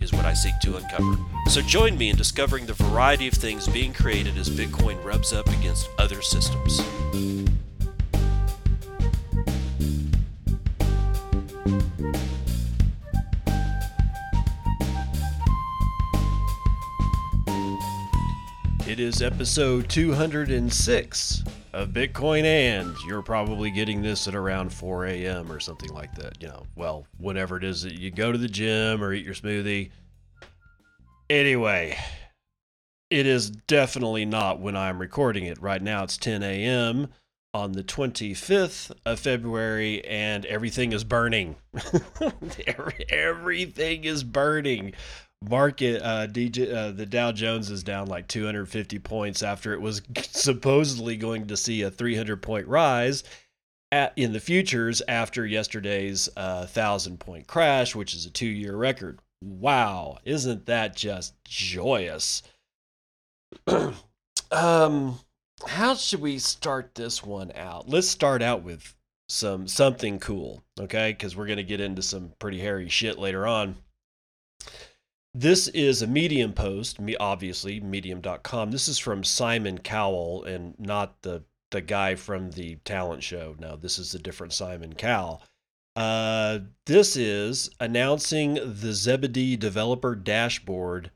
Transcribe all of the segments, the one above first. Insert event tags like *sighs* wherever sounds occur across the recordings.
is what I seek to uncover. So join me in discovering the variety of things being created as Bitcoin rubs up against other systems. It is episode 206 of Bitcoin and you're probably getting this at around 4 a.m. or something like that. You know, well, whatever it is that you go to the gym or eat your smoothie. Anyway, it is definitely not when I'm recording it. Right now it's 10 a.m. on the 25th of February and everything is burning. *laughs* everything is burning market uh, DJ uh, the Dow Jones is down like 250 points after it was *laughs* supposedly going to see a 300 point rise at, in the futures after yesterday's uh, thousand point crash, which is a two year record. Wow, isn't that just joyous? *clears throat* um, how should we start this one out? Let's start out with some something cool, okay? Because we're gonna get into some pretty hairy shit later on. This is a Medium post, obviously, medium.com. This is from Simon Cowell and not the, the guy from the talent show. No, this is a different Simon Cowell. Uh, this is announcing the Zebedee developer dashboard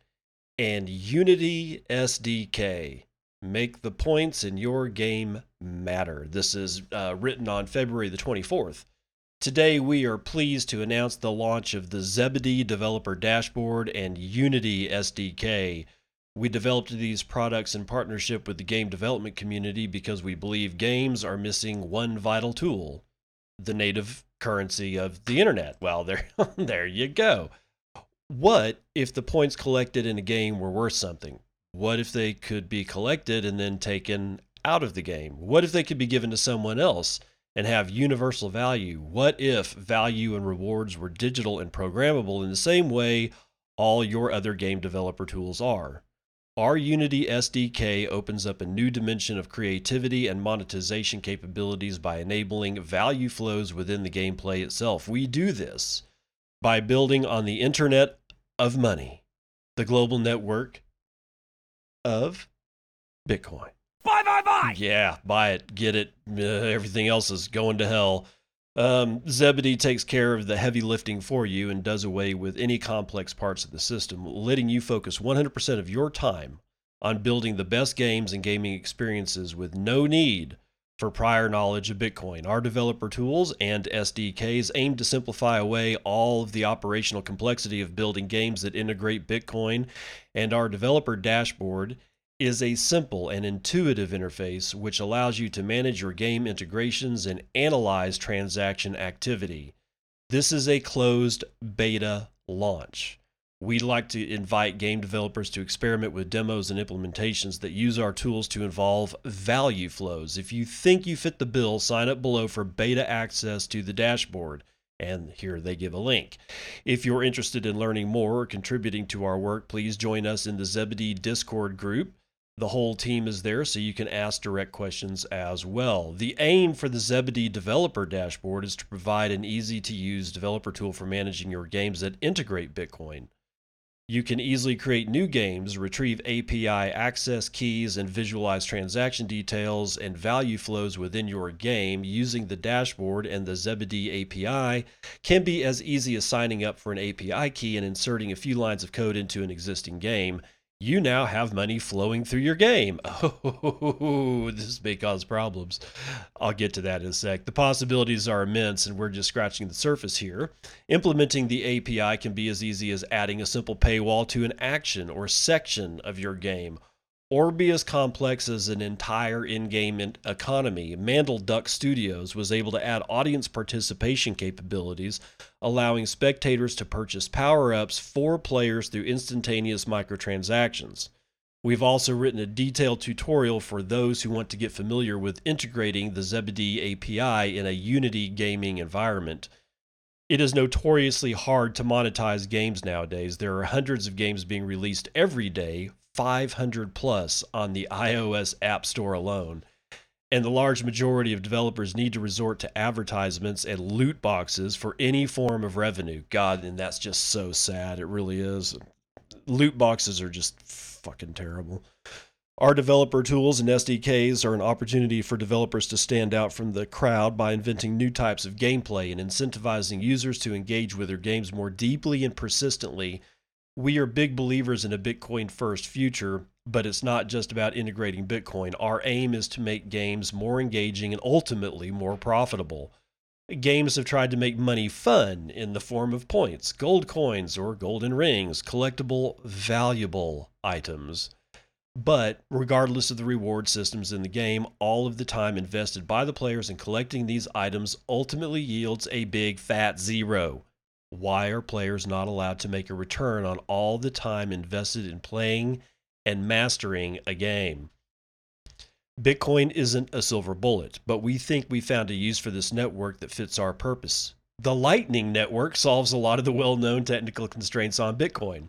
and Unity SDK. Make the points in your game matter. This is uh, written on February the 24th. Today, we are pleased to announce the launch of the Zebedee Developer Dashboard and Unity SDK. We developed these products in partnership with the game development community because we believe games are missing one vital tool the native currency of the internet. Well, *laughs* there, there you go. What if the points collected in a game were worth something? What if they could be collected and then taken out of the game? What if they could be given to someone else? And have universal value? What if value and rewards were digital and programmable in the same way all your other game developer tools are? Our Unity SDK opens up a new dimension of creativity and monetization capabilities by enabling value flows within the gameplay itself. We do this by building on the Internet of Money, the global network of Bitcoin. Buy, buy, buy! Yeah, buy it, get it. Uh, everything else is going to hell. Um, Zebedee takes care of the heavy lifting for you and does away with any complex parts of the system, letting you focus 100% of your time on building the best games and gaming experiences with no need for prior knowledge of Bitcoin. Our developer tools and SDKs aim to simplify away all of the operational complexity of building games that integrate Bitcoin, and our developer dashboard is a simple and intuitive interface which allows you to manage your game integrations and analyze transaction activity. This is a closed beta launch. We'd like to invite game developers to experiment with demos and implementations that use our tools to involve value flows. If you think you fit the bill, sign up below for beta access to the dashboard. And here they give a link. If you're interested in learning more or contributing to our work, please join us in the Zebedee Discord group. The whole team is there, so you can ask direct questions as well. The aim for the Zebedee Developer Dashboard is to provide an easy to use developer tool for managing your games that integrate Bitcoin. You can easily create new games, retrieve API access keys, and visualize transaction details and value flows within your game using the dashboard and the Zebedee API can be as easy as signing up for an API key and inserting a few lines of code into an existing game you now have money flowing through your game. *laughs* Oh, this may cause problems. I'll get to that in a sec. The possibilities are immense, and we're just scratching the surface here. Implementing the API can be as easy as adding a simple paywall to an action or section of your game or be as complex as an entire in game economy, Mandelduck Studios was able to add audience participation capabilities, allowing spectators to purchase power ups for players through instantaneous microtransactions. We've also written a detailed tutorial for those who want to get familiar with integrating the Zebedee API in a Unity gaming environment. It is notoriously hard to monetize games nowadays. There are hundreds of games being released every day, 500 plus on the iOS App Store alone. And the large majority of developers need to resort to advertisements and loot boxes for any form of revenue. God, and that's just so sad. It really is. Loot boxes are just fucking terrible. Our developer tools and SDKs are an opportunity for developers to stand out from the crowd by inventing new types of gameplay and incentivizing users to engage with their games more deeply and persistently. We are big believers in a Bitcoin first future, but it's not just about integrating Bitcoin. Our aim is to make games more engaging and ultimately more profitable. Games have tried to make money fun in the form of points, gold coins, or golden rings, collectible, valuable items. But regardless of the reward systems in the game, all of the time invested by the players in collecting these items ultimately yields a big fat zero. Why are players not allowed to make a return on all the time invested in playing and mastering a game? Bitcoin isn't a silver bullet, but we think we found a use for this network that fits our purpose. The Lightning Network solves a lot of the well known technical constraints on Bitcoin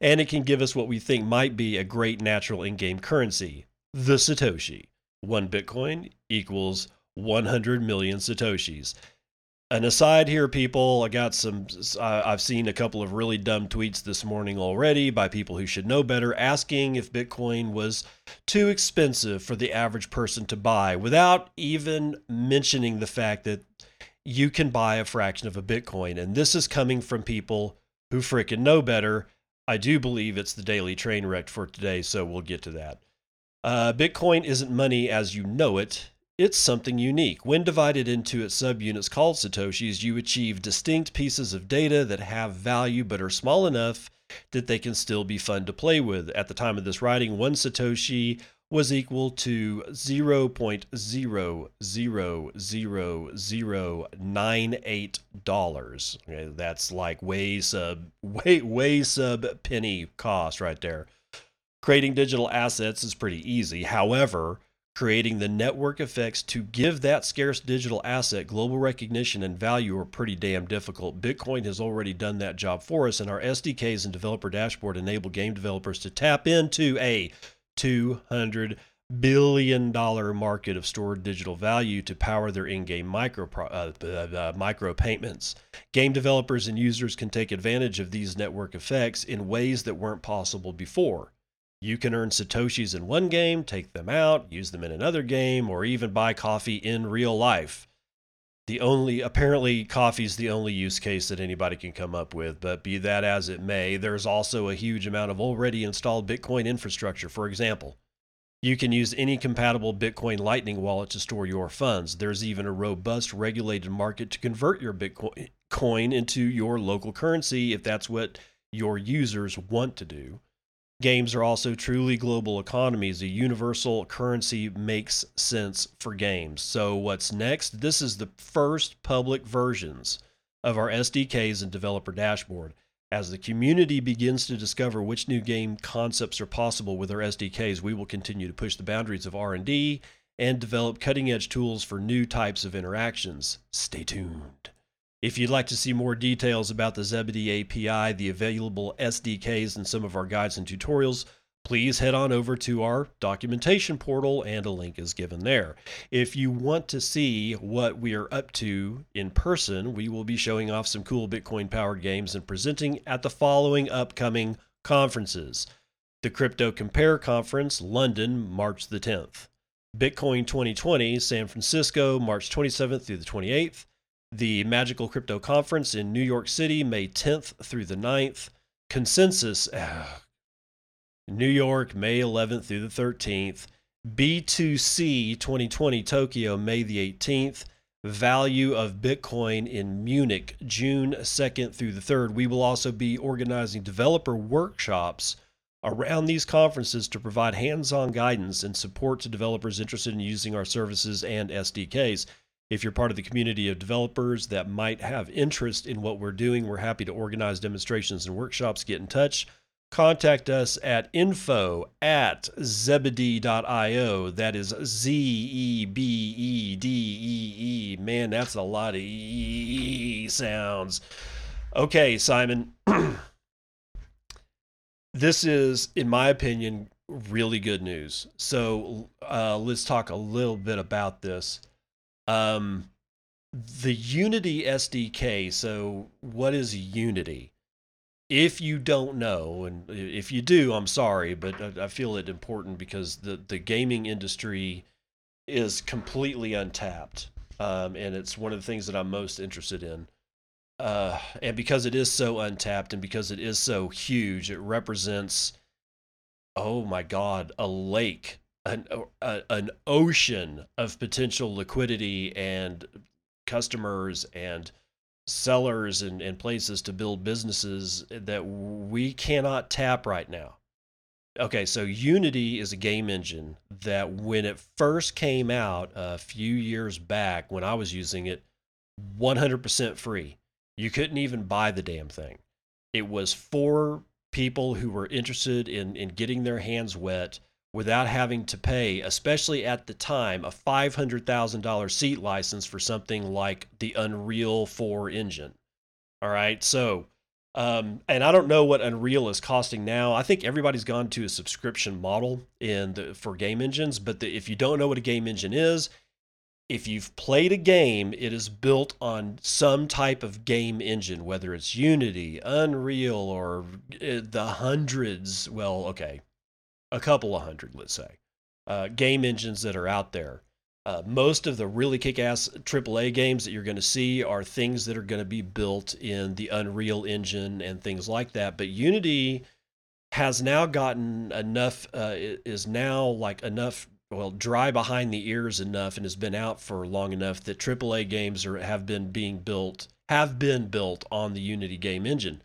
and it can give us what we think might be a great natural in game currency the Satoshi. One Bitcoin equals 100 million Satoshis. An aside here, people, I got some, I've seen a couple of really dumb tweets this morning already by people who should know better asking if Bitcoin was too expensive for the average person to buy without even mentioning the fact that you can buy a fraction of a Bitcoin. And this is coming from people who fricking know better I do believe it's the daily train wreck for today, so we'll get to that. Uh, Bitcoin isn't money as you know it. It's something unique. When divided into its subunits called Satoshis, you achieve distinct pieces of data that have value but are small enough that they can still be fun to play with. At the time of this writing, one Satoshi was equal to 0.0000098 dollars. Okay, that's like way sub *laughs* way way sub penny cost right there. Creating digital assets is pretty easy. However, creating the network effects to give that scarce digital asset global recognition and value are pretty damn difficult. Bitcoin has already done that job for us, and our SDKs and developer dashboard enable game developers to tap into a $200 billion market of stored digital value to power their in-game micro uh, uh, micro payments. Game developers and users can take advantage of these network effects in ways that weren't possible before. You can earn satoshis in one game, take them out, use them in another game, or even buy coffee in real life. The only apparently coffee is the only use case that anybody can come up with, but be that as it may, there's also a huge amount of already installed Bitcoin infrastructure. For example, you can use any compatible Bitcoin Lightning wallet to store your funds. There's even a robust regulated market to convert your Bitcoin coin into your local currency if that's what your users want to do. Games are also truly global economies. A universal currency makes sense for games. So, what's next? This is the first public versions of our SDKs and developer dashboard. As the community begins to discover which new game concepts are possible with our SDKs, we will continue to push the boundaries of R&D and develop cutting-edge tools for new types of interactions. Stay tuned. If you'd like to see more details about the Zebedee API, the available SDKs, and some of our guides and tutorials, please head on over to our documentation portal and a link is given there. If you want to see what we are up to in person, we will be showing off some cool Bitcoin powered games and presenting at the following upcoming conferences the Crypto Compare Conference, London, March the 10th. Bitcoin 2020, San Francisco, March 27th through the 28th the Magical Crypto Conference in New York City, May 10th through the 9th. Consensus, uh, New York, May 11th through the 13th. B2C 2020 Tokyo, May the 18th. Value of Bitcoin in Munich, June 2nd through the 3rd. We will also be organizing developer workshops around these conferences to provide hands on guidance and support to developers interested in using our services and SDKs. If you're part of the community of developers that might have interest in what we're doing, we're happy to organize demonstrations and workshops. Get in touch. contact us at info at zebedee.io. That is Z E B E D E E. Man, that's a lot of E sounds. Okay, Simon. *clears throat* this is, in my opinion, really good news. So uh, let's talk a little bit about this. Um, the Unity SDK. So, what is Unity? if you don't know, and if you do, I'm sorry, but I feel it important because the, the gaming industry is completely untapped. Um, and it's one of the things that I'm most interested in. Uh, and because it is so untapped and because it is so huge, it represents, oh my God, a lake, an, a, an ocean of potential liquidity and customers and sellers and, and places to build businesses that we cannot tap right now. Okay, so Unity is a game engine that when it first came out a few years back, when I was using it, 100% free. You couldn't even buy the damn thing. It was for people who were interested in, in getting their hands wet without having to pay, especially at the time, a $500,000 seat license for something like the Unreal 4 engine. All right. So, um, and I don't know what Unreal is costing now. I think everybody's gone to a subscription model in the, for game engines. But the, if you don't know what a game engine is, if you've played a game, it is built on some type of game engine, whether it's Unity, Unreal, or uh, the hundreds. Well, okay, a couple of hundred, let's say, uh, game engines that are out there. Uh, most of the really kick-ass AAA games that you're going to see are things that are going to be built in the Unreal Engine and things like that. But Unity has now gotten enough, uh, is now like enough, well, dry behind the ears enough, and has been out for long enough that AAA games are have been being built, have been built on the Unity game engine.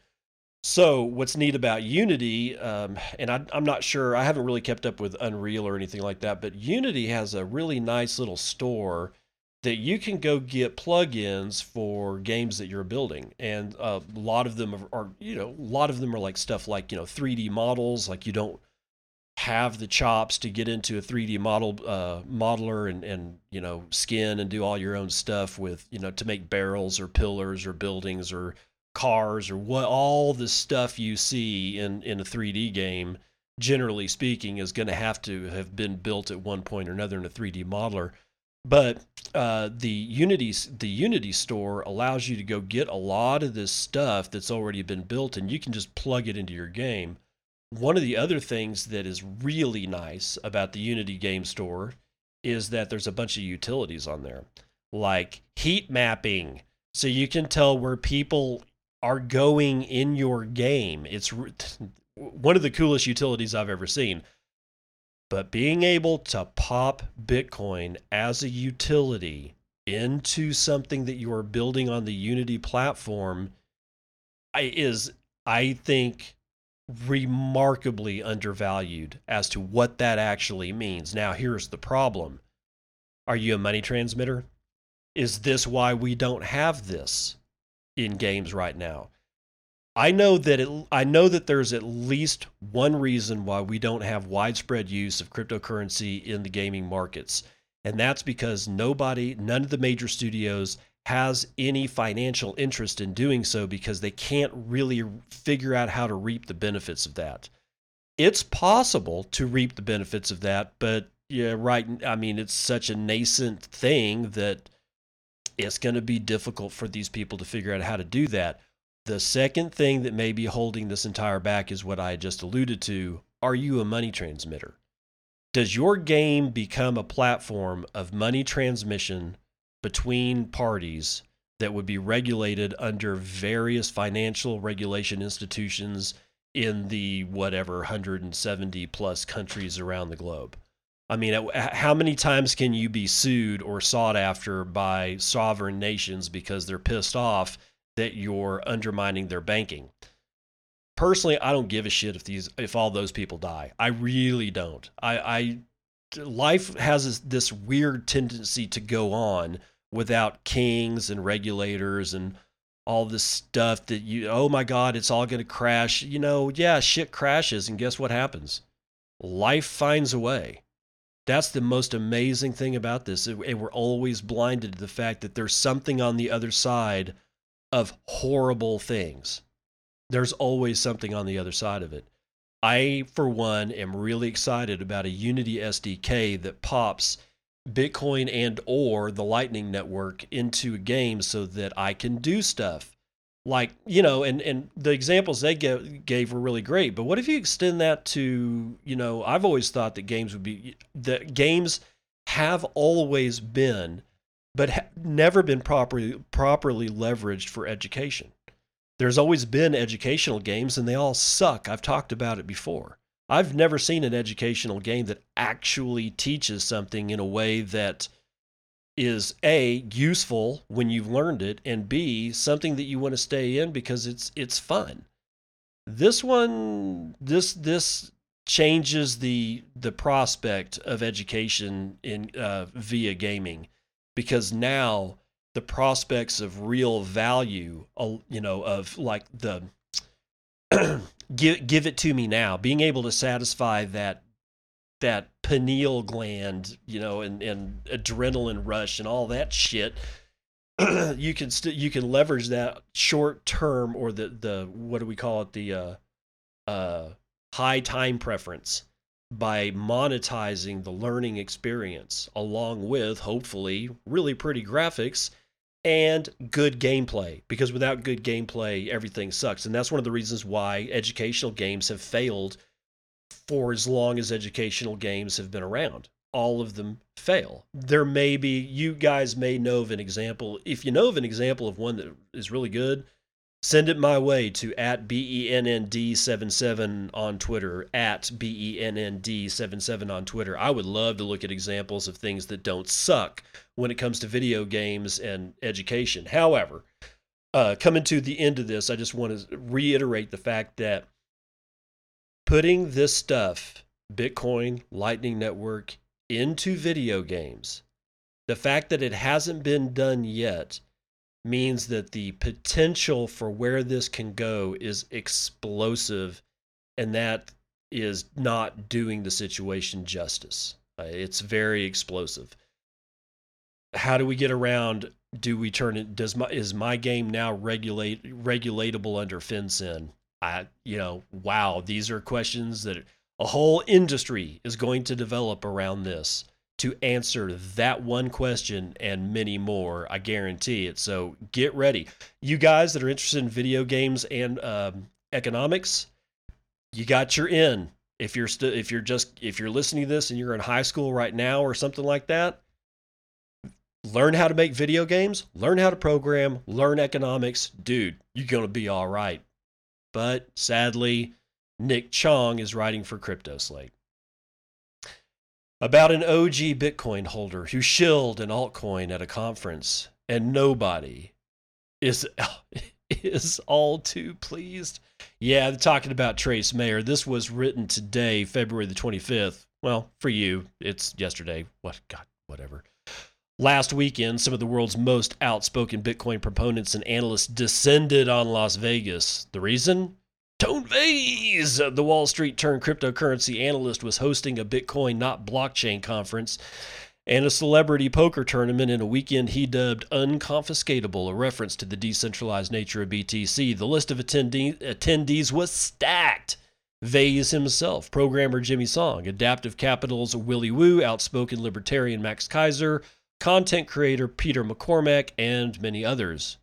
So what's neat about Unity, um, and I, am not sure, I haven't really kept up with Unreal or anything like that, but Unity has a really nice little store that you can go get plugins for games that you're building, and a lot of them are, are, you know, a lot of them are like stuff like you know 3D models, like you don't have the chops to get into a 3D model uh, modeler and and you know skin and do all your own stuff with you know to make barrels or pillars or buildings or cars or what all the stuff you see in in a 3D game generally speaking is going to have to have been built at one point or another in a 3D modeler. But uh, the unity the unity store allows you to go get a lot of this stuff that's already been built and you can just plug it into your game. One of the other things that is really nice about the unity game store is that there's a bunch of utilities on there like heat mapping. So you can tell where people are going in your game. It's one of the coolest utilities I've ever seen. But being able to pop Bitcoin as a utility into something that you are building on the Unity platform is, I think, remarkably undervalued as to what that actually means. Now, here's the problem Are you a money transmitter? Is this why we don't have this? In games right now. I know that it, I know that there's at least one reason why we don't have widespread use of cryptocurrency in the gaming markets, and that's because nobody, none of the major studios has any financial interest in doing so because they can't really figure out how to reap the benefits of that. It's possible to reap the benefits of that, but yeah, right. I mean, it's such a nascent thing that it's going to be difficult for these people to figure out how to do that. The second thing that may be holding this entire back is what I just alluded to. Are you a money transmitter? Does your game become a platform of money transmission between parties that would be regulated under various financial regulation institutions in the whatever 170 plus countries around the globe? I mean, how many times can you be sued or sought after by sovereign nations because they're pissed off that you're undermining their banking? Personally, I don't give a shit if these if all those people die. I really don't. I, I life has this weird tendency to go on without kings and regulators and all this stuff that you, oh my God, it's all going to crash. You know, yeah, shit crashes. And guess what happens? Life finds a way. That's the most amazing thing about this. And we're always blinded to the fact that there's something on the other side of horrible things. There's always something on the other side of it. I, for one, am really excited about a Unity SDK that pops Bitcoin and or the Lightning Network into a game so that I can do stuff. Like, you know, and, and the examples they gave, gave were really great. But what if you extend that to, you know, I've always thought that games would be, that games have always been, but ha- never been properly, properly leveraged for education. There's always been educational games and they all suck. I've talked about it before. I've never seen an educational game that actually teaches something in a way that is A, useful when you've learned it, and B, something that you want to stay in because it's it's fun. This one this this changes the the prospect of education in uh, via gaming because now the prospects of real value, you know, of like the *clears throat* give give it to me now. Being able to satisfy that that pineal gland, you know, and and adrenaline rush and all that shit. *clears throat* you can you can leverage that short term or the the what do we call it the uh, uh, high time preference by monetizing the learning experience along with hopefully really pretty graphics and good gameplay because without good gameplay everything sucks and that's one of the reasons why educational games have failed for as long as educational games have been around all of them fail there may be you guys may know of an example if you know of an example of one that is really good send it my way to at BENND77 on Twitter, at BENND77 on Twitter. I would love to look at examples of things that don't suck when it comes to video games and education. However, uh, coming to the end of this, I just want to reiterate the fact that putting this stuff, Bitcoin, Lightning Network, into video games, the fact that it hasn't been done yet means that the potential for where this can go is explosive and that is not doing the situation justice. Uh, it's very explosive. How do we get around? Do we turn it does my is my game now regulate regulatable under FinCEN i you know wow these are questions that a whole industry is going to develop around this to answer that one question and many more. I guarantee it. So get ready. You guys that are interested in video games and um, economics, you got your in. If you're still, if you're just, if you're listening to this and you're in high school right now or something like that, learn how to make video games, learn how to program, learn economics. Dude, you're going to be all right. But sadly, Nick Chong is writing for Crypto Slate about an OG Bitcoin holder who shilled an altcoin at a conference, and nobody is *laughs* is all too pleased. Yeah, talking about Trace Mayer. This was written today, February the 25th. Well, for you, it's yesterday. What God, whatever. Last weekend, some of the world's most outspoken Bitcoin proponents and analysts descended on Las Vegas. The reason? Tone Vays, the Wall Street turned cryptocurrency analyst, was hosting a Bitcoin not blockchain conference and a celebrity poker tournament in a weekend he dubbed unconfiscatable, a reference to the decentralized nature of BTC. The list of attendee- attendees was stacked. Vays himself, programmer Jimmy Song, Adaptive Capital's Willy Woo, outspoken libertarian Max Keiser, content creator Peter McCormack, and many others.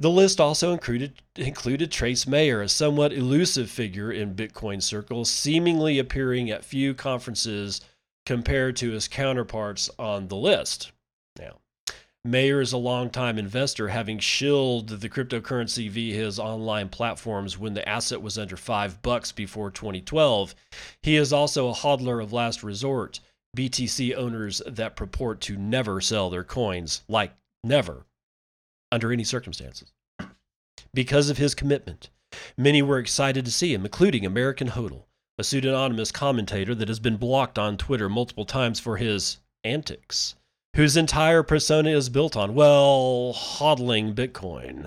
The list also included, included Trace Mayer, a somewhat elusive figure in Bitcoin circles, seemingly appearing at few conferences compared to his counterparts on the list. Now, Mayer is a longtime investor, having shilled the cryptocurrency via his online platforms when the asset was under five bucks before 2012. He is also a hodler of last resort, BTC owners that purport to never sell their coins, like never under any circumstances. Because of his commitment, many were excited to see him, including American Hodl, a pseudonymous commentator that has been blocked on Twitter multiple times for his antics, whose entire persona is built on, well, hodling Bitcoin.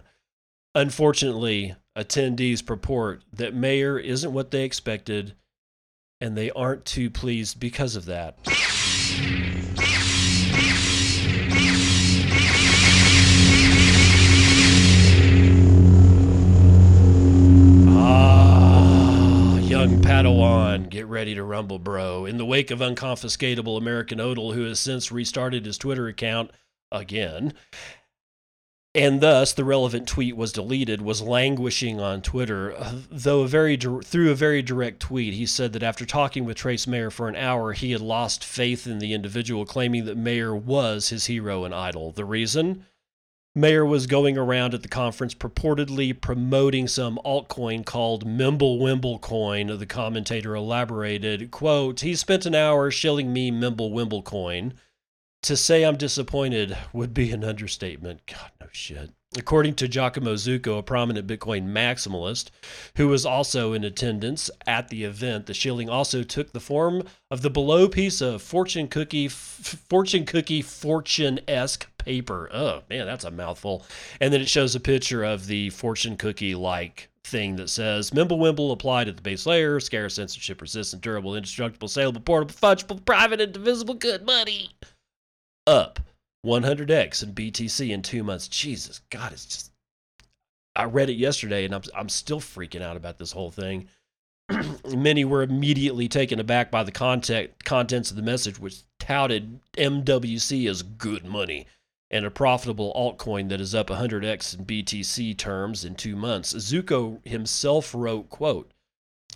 Unfortunately, attendees purport that Mayer isn't what they expected, and they aren't too pleased because of that. Ah, young Padawan, get ready to rumble, bro. In the wake of unconfiscatable American Hodl, who has since restarted his Twitter account again, and thus the relevant tweet was deleted, was languishing on Twitter. Uh, though a very through a very direct tweet, he said that after talking with Trace Mayer for an hour, he had lost faith in the individual, claiming that Mayer was his hero and idol. The reason? Mayer was going around at the conference purportedly promoting some altcoin called Mimblewimble Coin. The commentator elaborated, quote, he spent an hour shilling me Mimblewimble Coin to say I'm disappointed would be an understatement. God, no shit. According to Giacomo Zucco, a prominent Bitcoin maximalist who was also in attendance at the event, the shilling also took the form of the below piece of fortune cookie, f- fortune cookie, fortune-esque paper. Oh man, that's a mouthful. And then it shows a picture of the fortune cookie-like thing that says Mimblewimble applied at the base layer, scarce, censorship resistant, durable, indestructible, saleable, portable, fungible, private, and divisible good money up 100x in BTC in two months. Jesus, God, it's just. I read it yesterday and I'm, I'm still freaking out about this whole thing. *clears throat* Many were immediately taken aback by the content, contents of the message, which touted MWC as good money and a profitable altcoin that is up 100x in BTC terms in two months. Zucco himself wrote, quote,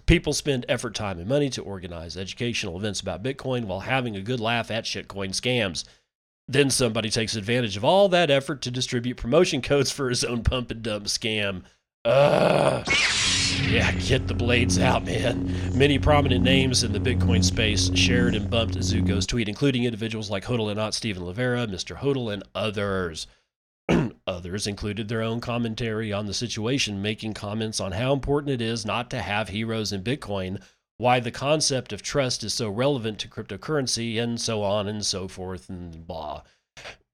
People spend effort, time, and money to organize educational events about Bitcoin while having a good laugh at shitcoin scams. Then somebody takes advantage of all that effort to distribute promotion codes for his own pump and dump scam. Ugh. Yeah, get the blades out, man. Many prominent names in the Bitcoin space shared and bumped Zucco's tweet, including individuals like Hodlonaut Stephen Livera, Mr. Hodl, and others. *clears throat* others included their own commentary on the situation, making comments on how important it is not to have heroes in Bitcoin why the concept of trust is so relevant to cryptocurrency and so on and so forth and blah.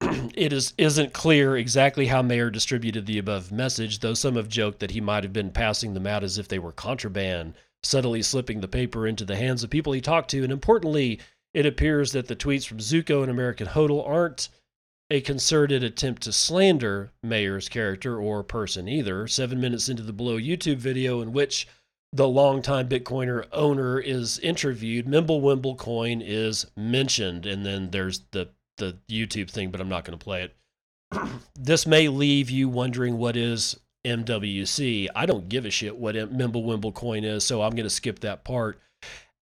*clears throat* it is isn't clear exactly how Mayer distributed the above message, though some have joked that he might have been passing them out as if they were contraband, subtly slipping the paper into the hands of people he talked to, and importantly, it appears that the tweets from Zucco and American Hodl aren't a concerted attempt to slander Mayer's character or person either. Seven minutes into the below YouTube video, in which the longtime Bitcoiner owner is interviewed, Mimblewimble coin is mentioned, and then there's the the YouTube thing, but I'm not going to play it. *clears throat* this may leave you wondering what is MWC. I don't give a shit what Mimblewimble coin is, so I'm going to skip that part.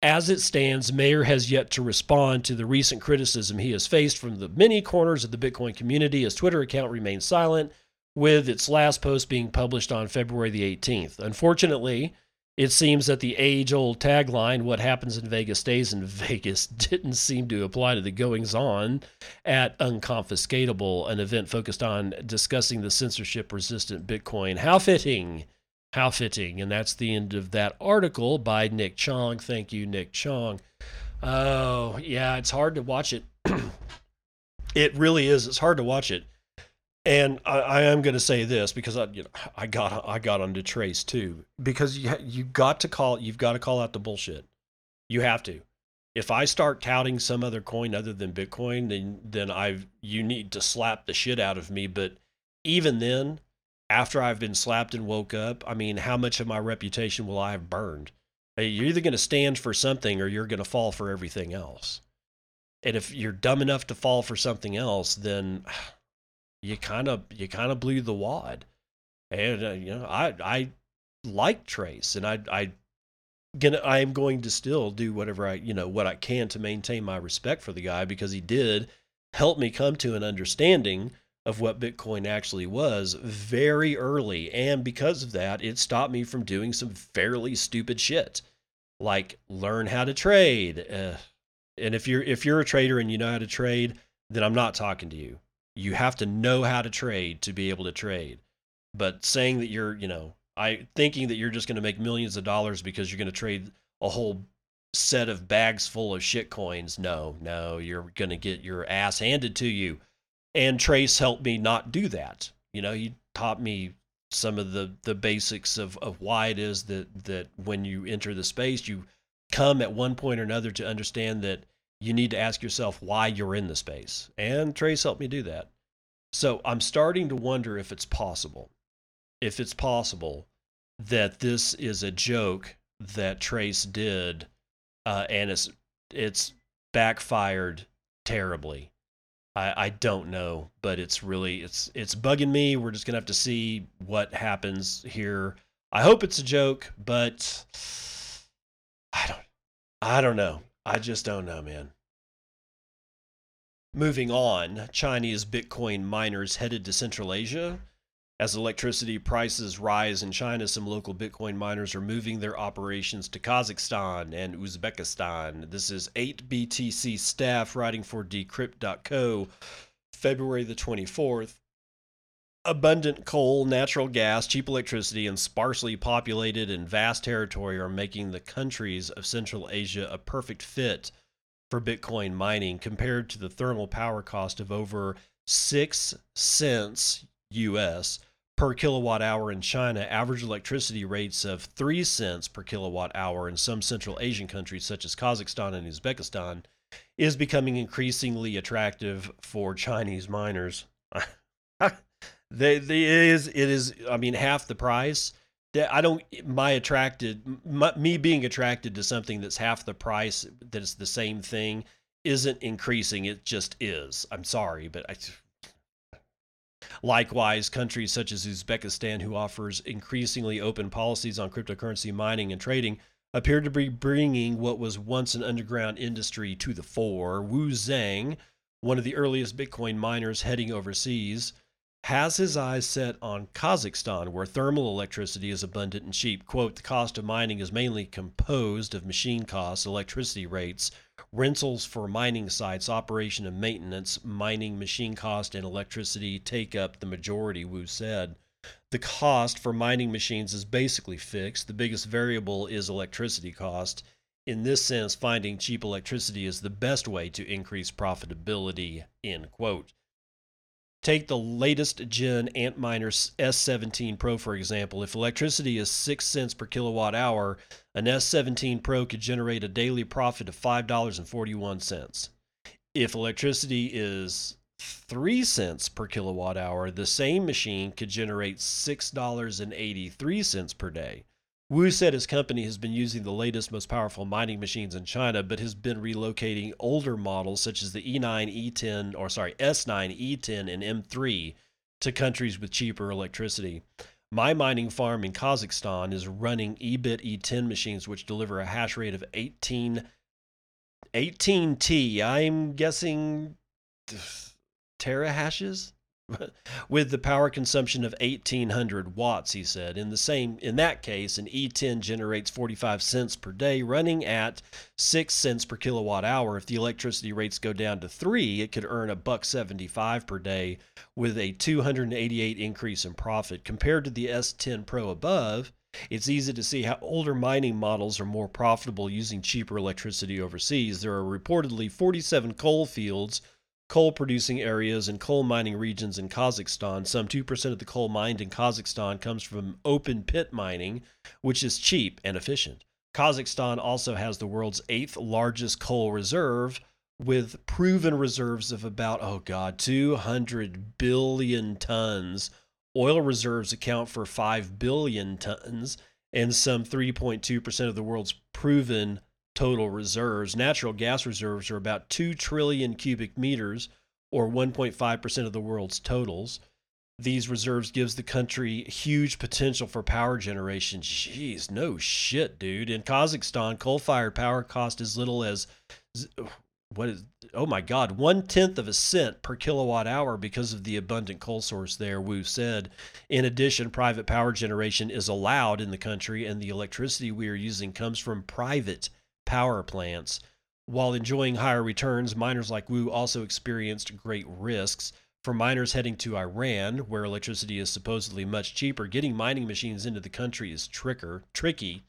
As it stands, Mayer has yet to respond to the recent criticism he has faced from the many corners of the Bitcoin community. His Twitter account remains silent, with its last post being published on February the 18th. Unfortunately, it seems that the age old tagline, what happens in Vegas stays in *laughs* Vegas, didn't seem to apply to the goings on at Unconfiscatable, an event focused on discussing the censorship resistant Bitcoin. How fitting! How fitting. And that's the end of that article by Nick Chong. Thank you, Nick Chong. Oh, yeah, it's hard to watch it. *clears throat* it really is. It's hard to watch it and I, I am going to say this because I, you know, I got I got onto Trace too because you you got to call you've got to call out the bullshit. You have to. If I start touting some other coin other than Bitcoin, then then I've you need to slap the shit out of me. But even then, after I've been slapped and woke up, I mean, how much of my reputation will I have burned? Uh, you're either going to stand for something or you're going to fall for everything else. And if you're dumb enough to fall for something else, then you kind of you kind of blew the wad. And uh, you know, I I like Trace, and I I gonna I am going to still do whatever I you know what I can to maintain my respect for the guy because he did help me come to an understanding of what Bitcoin actually was very early, and because of that, it stopped me from doing some fairly stupid shit, like learn how to trade. Uh, and if you're if you're a trader and you know how to trade, then I'm not talking to you you have to know how to trade to be able to trade. But saying that you're, you know, I thinking that you're just going to make millions of dollars because you're going to trade a whole set of bags full of shit coins. No, no, you're going to get your ass handed to you. And Trace helped me not do that. You know, he taught me some of the the basics of of why it is that that when you enter the space you come at one point or another to understand that you need to ask yourself why you're in the space. And Trace helped me do that. So I'm starting to wonder if it's possible, if it's possible that this is a joke that Trace did, uh, and it's it's backfired terribly. I, I don't know, but it's really it's it's bugging me. We're just gonna have to see what happens here. I hope it's a joke, but I don't I don't know. I just don't know, man. Moving on, Chinese Bitcoin miners headed to Central Asia. As electricity prices rise in China, some local Bitcoin miners are moving their operations to Kazakhstan and Uzbekistan. This is 8BTC staff writing for Decrypt.co, February the 24th. Abundant coal, natural gas, cheap electricity, and sparsely populated and vast territory are making the countries of Central Asia a perfect fit for Bitcoin mining compared to the thermal power cost of over 6 cents US per kilowatt hour in China, average electricity rates of 3 cents per kilowatt hour in some Central Asian countries such as Kazakhstan and Uzbekistan is becoming increasingly attractive for Chinese miners. *laughs* they, they, it is it is I mean half the price. That I don't my attracted my, me being attracted to something that's half the price that is the same thing isn't increasing. It just is. I'm sorry but I Likewise, countries such as Uzbekistan, who offers increasingly open policies on cryptocurrency mining and trading, appear to be bringing what was once an underground industry to the fore. Wu Zhang, one of the earliest Bitcoin miners heading overseas, has his eyes set on Kazakhstan, where thermal electricity is abundant and cheap. Quote, the cost of mining is mainly composed of machine costs, electricity rates, rentals for mining sites, operation and maintenance, mining machine cost, and electricity take up the majority, Wu said. The cost for mining machines is basically fixed. The biggest variable is electricity cost. In this sense, finding cheap electricity is the best way to increase profitability, end quote. Take the latest gen Antminer S17 Pro, for example. If electricity is 6 cents per kilowatt hour, an S17 Pro could generate a daily profit of $5.41. If electricity is 3 cents per kilowatt hour, the same machine could generate $6.83 per day. Wu said his company has been using the latest, most powerful mining machines in China, but has been relocating older models such as the E9, E10, or sorry, S9, E10, and M3 to countries with cheaper electricity. My mining farm in Kazakhstan is running EBIT E10 machines, which deliver a hash rate of 18, 18T. I'm guessing terahashes? *laughs* with the power consumption of 1800 watts he said. In the same in that case an E10 generates 45 cents per day running at 6 cents per kilowatt hour. If the electricity rates go down to 3 it could earn a buck 75 per day with a 288 increase in profit. Compared to the S10 Pro above it's easy to see how older mining models are more profitable using cheaper electricity overseas. There are reportedly 47 coal fields coal producing areas and coal mining regions in Kazakhstan. Some 2% of the coal mined in Kazakhstan comes from open pit mining, which is cheap and efficient. Kazakhstan also has the world's eighth largest coal reserve with proven reserves of about, oh God, 200 billion tons. Oil reserves account for 5 billion tons, and some 3.2% of the world's proven total reserves. Natural gas reserves are about 2 trillion cubic meters, or 1.5% of the world's totals. These reserves gives the country huge potential for power generation. Jeez, no shit, dude. In Kazakhstan, coal-fired power cost as little as what is oh my god, one tenth of a cent per kilowatt hour because of the abundant coal source there, Wu said. In addition, private power generation is allowed in the country, and the electricity we are using comes from private power plants. While enjoying higher returns, miners like Wu also experienced great risks. For miners heading to Iran, where electricity is supposedly much cheaper, getting mining machines into the country is tricker, tricky.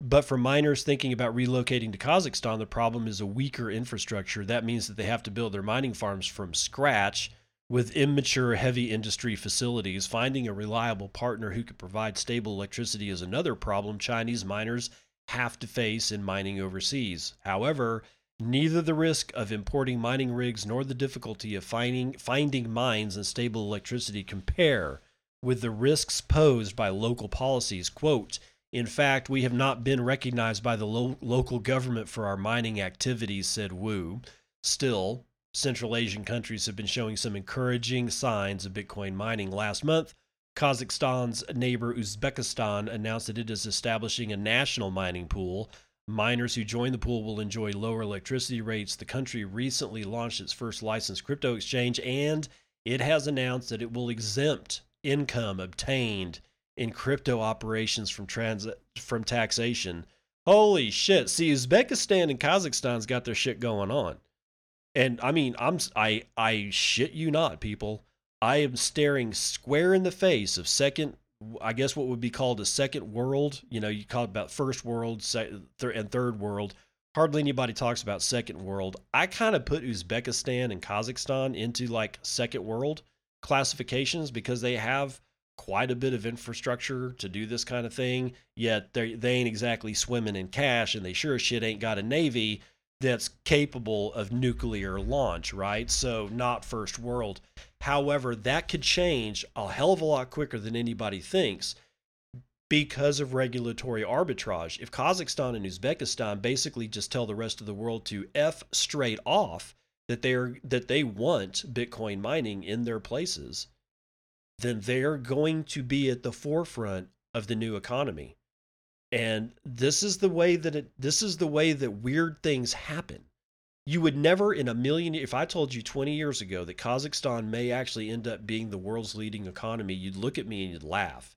But for miners thinking about relocating to Kazakhstan, the problem is a weaker infrastructure. That means that they have to build their mining farms from scratch, With immature heavy industry facilities, finding a reliable partner who could provide stable electricity is another problem Chinese miners have to face in mining overseas. However, neither the risk of importing mining rigs nor the difficulty of finding, finding mines and stable electricity compare with the risks posed by local policies. Quote, in fact, we have not been recognized by the lo- local government for our mining activities, said Wu. Still, Central Asian countries have been showing some encouraging signs of Bitcoin mining. Last month, Kazakhstan's neighbor Uzbekistan announced that it is establishing a national mining pool. Miners who join the pool will enjoy lower electricity rates. The country recently launched its first licensed crypto exchange and it has announced that it will exempt income obtained in crypto operations from trans from taxation. Holy shit. See, Uzbekistan and Kazakhstan's got their shit going on. And I mean, I'm I I shit you not, people. I am staring square in the face of second I guess what would be called a second world. You know, you call it about first world and third world. Hardly anybody talks about second world. I kind of put Uzbekistan and Kazakhstan into like second world classifications because they have quite a bit of infrastructure to do this kind of thing, yet they they ain't exactly swimming in cash, and they sure as shit ain't got a navy that's capable of nuclear launch, right? So not first world. However, that could change a hell of a lot quicker than anybody thinks because of regulatory arbitrage. If Kazakhstan and Uzbekistan basically just tell the rest of the world to f straight off that they're that they want Bitcoin mining in their places, then they're going to be at the forefront of the new economy. And this is the way that it this is the way that weird things happen. You would never in a million if I told you 20 years ago that Kazakhstan may actually end up being the world's leading economy, you'd look at me and you'd laugh.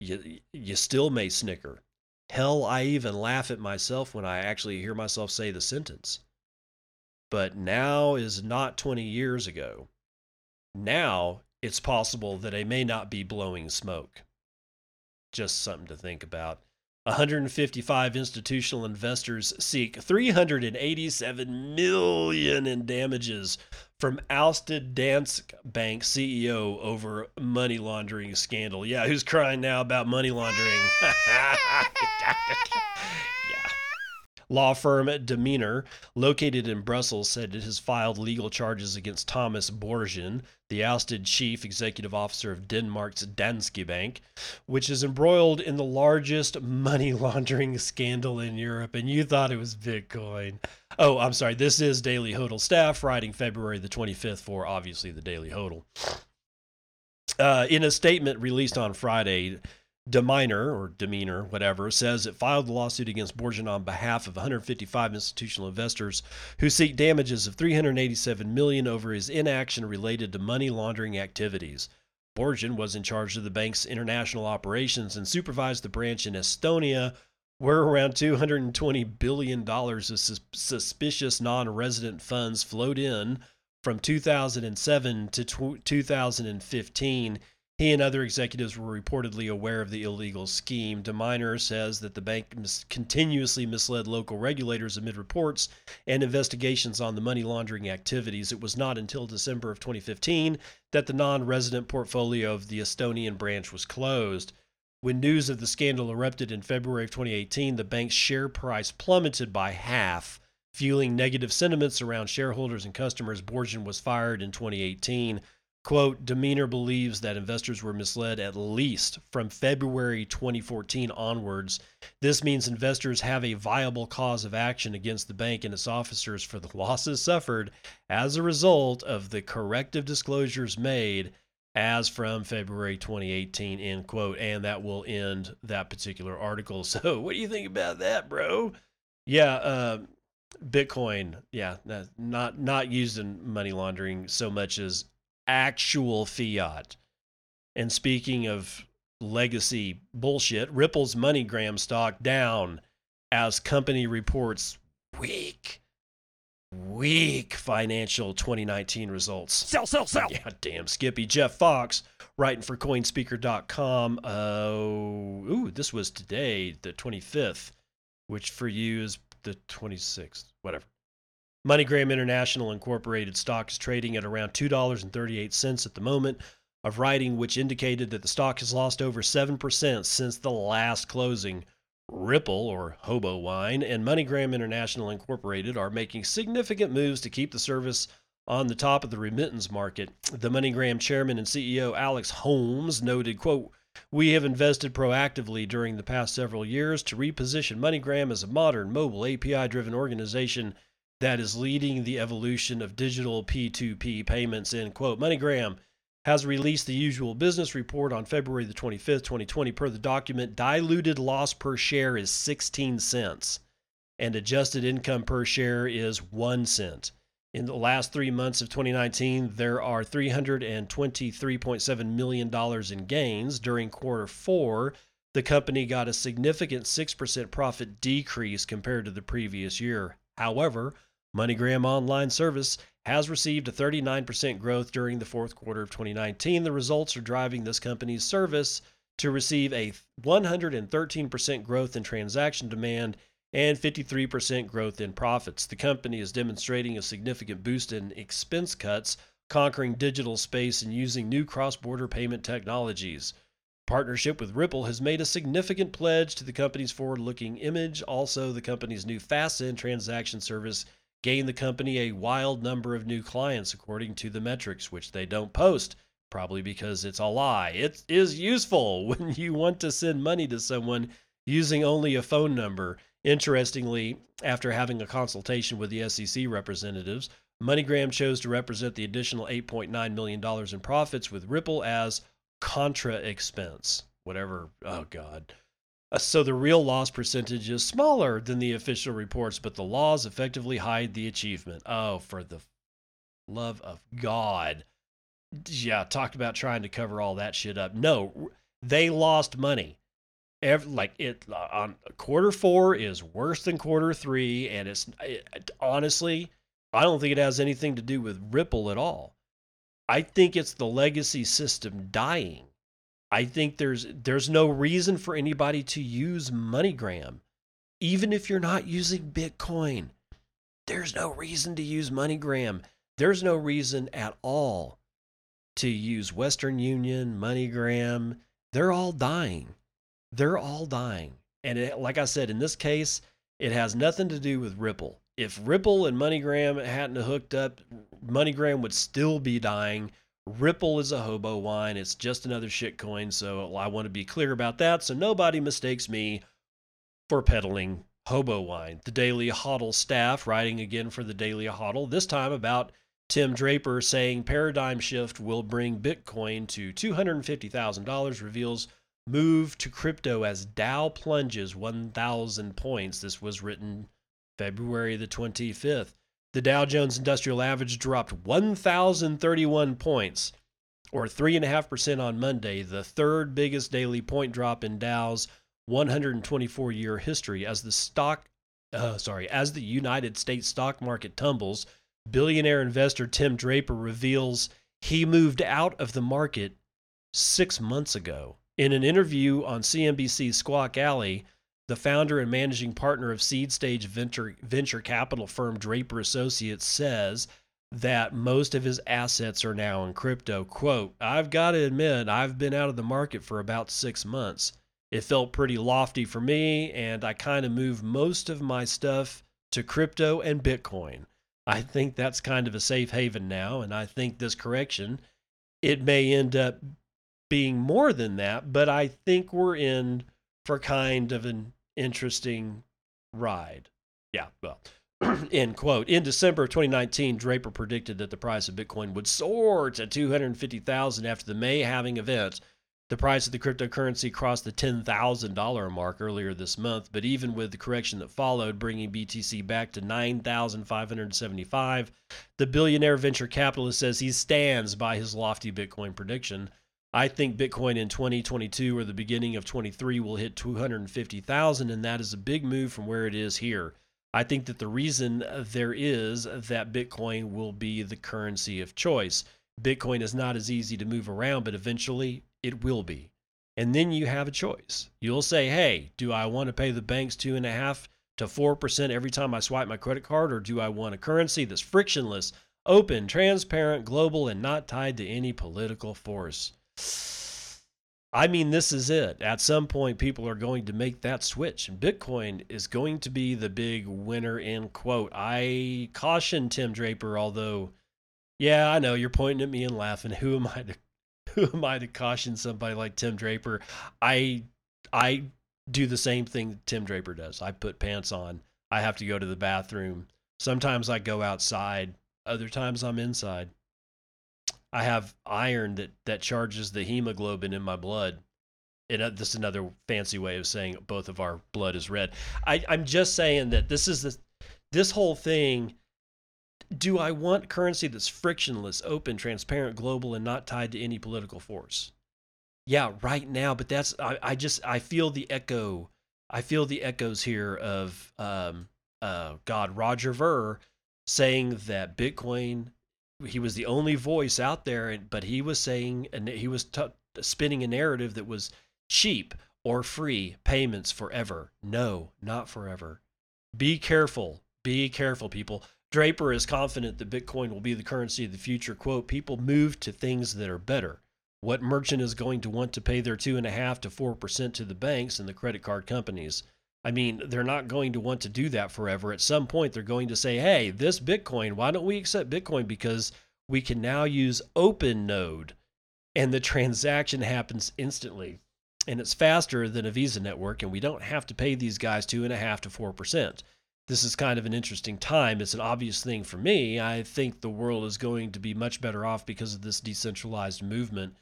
You you still may snicker. Hell, I even laugh at myself when I actually hear myself say the sentence. But now is not 20 years ago. Now it's possible that I may not be blowing smoke. Just something to think about. 155 institutional investors seek 387 million in damages from ousted Danske Bank CEO over money laundering scandal. Yeah, who's crying now about money laundering? *laughs* *laughs* Law firm Deminor, located in Brussels, said it has filed legal charges against Thomas Borgen, the ousted chief executive officer of Denmark's Danske Bank, which is embroiled in the largest money *laughs* laundering scandal in Europe. And you thought it was Bitcoin. Oh, I'm sorry. This is Daily Hodl staff writing February the 25th for obviously the Daily Hodl. Uh, in a statement released on Friday, Deminor or Demeanor, whatever, says it filed the lawsuit against Borgen on behalf of 155 institutional investors who seek damages of 387 million over his inaction related to money laundering activities. Borgen was in charge of the bank's international operations and supervised the branch in Estonia, where around 220 billion dollars of sus- suspicious non-resident funds flowed in from 2007 to 2015 he and other executives were reportedly aware of the illegal scheme. Deminor says that the bank mis- continuously misled local regulators amid reports and investigations on the money laundering activities. It was not until December of 2015 that the non resident portfolio of the Estonian branch was closed. When news of the scandal erupted in February of 2018, the bank's share price plummeted by half, fueling negative sentiments around shareholders and customers. Borgen was fired in 2018. Quote, Deminor believes that investors were misled at least from February 2014 onwards. This means investors have a viable cause of action against the bank and its officers for the *laughs* losses suffered as a result of the corrective disclosures made as from February 2018, end quote. And that will end that particular article. *laughs* So, what do you think about that, bro? Yeah, uh, Bitcoin, yeah, not not used in money laundering so much as actual fiat. And speaking of legacy bullshit, Ripple's MoneyGram stock down as company reports weak, weak financial 2019 results. Sell, sell, sell. Yeah, damn Skippy. Jeff Fox writing for coinspeaker.com. Uh, ooh, this was today, the 25th, which for you is the 26th, whatever. MoneyGram International Incorporated stock is trading at around $2.38 at the moment of writing, which indicated that the stock has lost over 7% since the last closing. Ripple, or Hobo Wine, and MoneyGram International Incorporated are making significant moves to keep the service on the top of the remittance market. The MoneyGram chairman and CEO Alex Holmes noted, quote, we have invested proactively during the past several years to reposition MoneyGram as a modern, mobile, API driven organization that is leading the evolution of digital P2P payments. End quote. MoneyGram has released the usual business report on February the 25th, 2020. Per the document, diluted loss per share is 16 cents and adjusted income per share is 1 cent. In the last three months of 2019, there are $323.7 million in gains. During quarter four, the company got a significant 6% profit decrease compared to the previous year. However, MoneyGram Online Service has received a 39% growth during the fourth quarter of 2019. The results are driving this company's service to receive a 113% growth in transaction demand and 53% growth in profits. The company is demonstrating a significant boost in expense cuts, conquering digital space and using new cross border payment technologies. Partnership with Ripple has made a significant pledge to the company's forward looking image. Also, the company's new FastSend transaction service gained the company a wild number of new clients, according to the metrics, which they don't post, probably because it's a lie. It is useful *laughs* when you want to send money to someone using only a phone number. Interestingly, after having a consultation with the SEC representatives, MoneyGram chose to represent the additional $8.9 million in profits with Ripple as contra expense. Whatever. Oh, God. Uh, so the real loss percentage is smaller than the official reports, but the laws effectively hide the achievement. Oh, for the love of God. Yeah, talked about trying to cover all that shit up. No, they lost money. Every, like it uh, on quarter four is worse than quarter three, and it's it, honestly, I don't think it has anything to do with Ripple at all. I think it's the legacy system dying I think there's there's no reason for anybody to use MoneyGram, even if you're not using Bitcoin. There's no reason to use MoneyGram. There's no reason at all to use Western Union, MoneyGram. They're all dying. They're all dying. And it, like I said, in this case, it has nothing to do with Ripple. If Ripple and MoneyGram hadn't hooked up, MoneyGram would still be dying Ripple is a hobo wine. It's just another shitcoin. So I want to be clear about that so nobody mistakes me for peddling hobo wine. The Daily Hodl staff writing again for the Daily Hodl, this time about Tim Draper saying paradigm shift will bring Bitcoin to $250,000, reveals move to crypto as Dow plunges 1,000 points. This was written February the 25th. The Dow Jones Industrial Average dropped 1,031 points, or 3.5% on Monday, the third biggest daily point drop in Dow's 124 year history as the stock uh, sorry, as the United States stock market tumbles, billionaire investor Tim Draper reveals he moved out of the market 6 months ago. In an interview on CNBC's Squawk Alley, the founder and managing partner of seed stage venture, venture capital firm Draper Associates says that most of his assets are now in crypto. Quote, I've got to admit, I've been out of the market for about six months. It felt pretty lofty for me, and I kind of moved most of my stuff to crypto and Bitcoin. I think that's kind of a safe haven now, and I think this correction, it may end up being more than that, but I think we're in for kind of an interesting ride. Yeah, well, *clears throat* end quote. In December of 2019, Draper predicted that the price of Bitcoin would soar to 250,000 after the May halving event. The price of the cryptocurrency crossed the $10,000 mark earlier this month, but even with the correction that followed, bringing BTC back to 9,575, the billionaire venture capitalist says he stands by his lofty Bitcoin prediction. I think Bitcoin in 2022 or the beginning of 23 will hit 250,000, and that is a big move from where it is here. I think that the reason there is that Bitcoin will be the currency of choice. Bitcoin is not as easy to move around, but eventually it will be. And then you have a choice. You'll say, hey, do I want to pay the banks two and a half to 4% every time I swipe my credit card, or do I want a currency that's frictionless, open, transparent, global, and not tied to any political force? I mean, this is it. At some point, people are going to make that switch, and Bitcoin is going to be the big winner. In quote, I caution Tim Draper, although, yeah, I know you're pointing at me and laughing. *laughs* Who am I to, who am I to caution somebody like Tim Draper? I, I do the same thing Tim Draper does. I put pants on. I have to go to the bathroom. Sometimes I go outside. Other times I'm inside. I have iron that that charges the hemoglobin in my blood. And uh, this is another fancy way of saying both of our blood is red. I, I'm just saying that this is the this whole thing. Do I want currency that's frictionless, open, transparent, global, and not tied to any political force? Yeah, right now. But that's I, I just I feel the echo. I feel the echoes here of um uh God Roger Ver saying that Bitcoin he was the only voice out there, but he was saying and he was t- spinning a narrative that was cheap or free payments forever. No, not forever. Be careful. Be careful, people. Draper is confident that Bitcoin will be the currency of the future. Quote, people move to things that are better. What merchant is going to want to pay their two and a half to four percent to the banks and the credit card companies? I mean, they're not going to want to do that forever. At some point, they're going to say, hey, this Bitcoin, why don't we accept Bitcoin? Because we can now use OpenNode and the transaction happens instantly. And it's faster than a Visa network, and we don't have to pay these guys two and a half to four percent. This is kind of an interesting time. It's an obvious thing for me. I think the world is going to be much better off because of this decentralized movement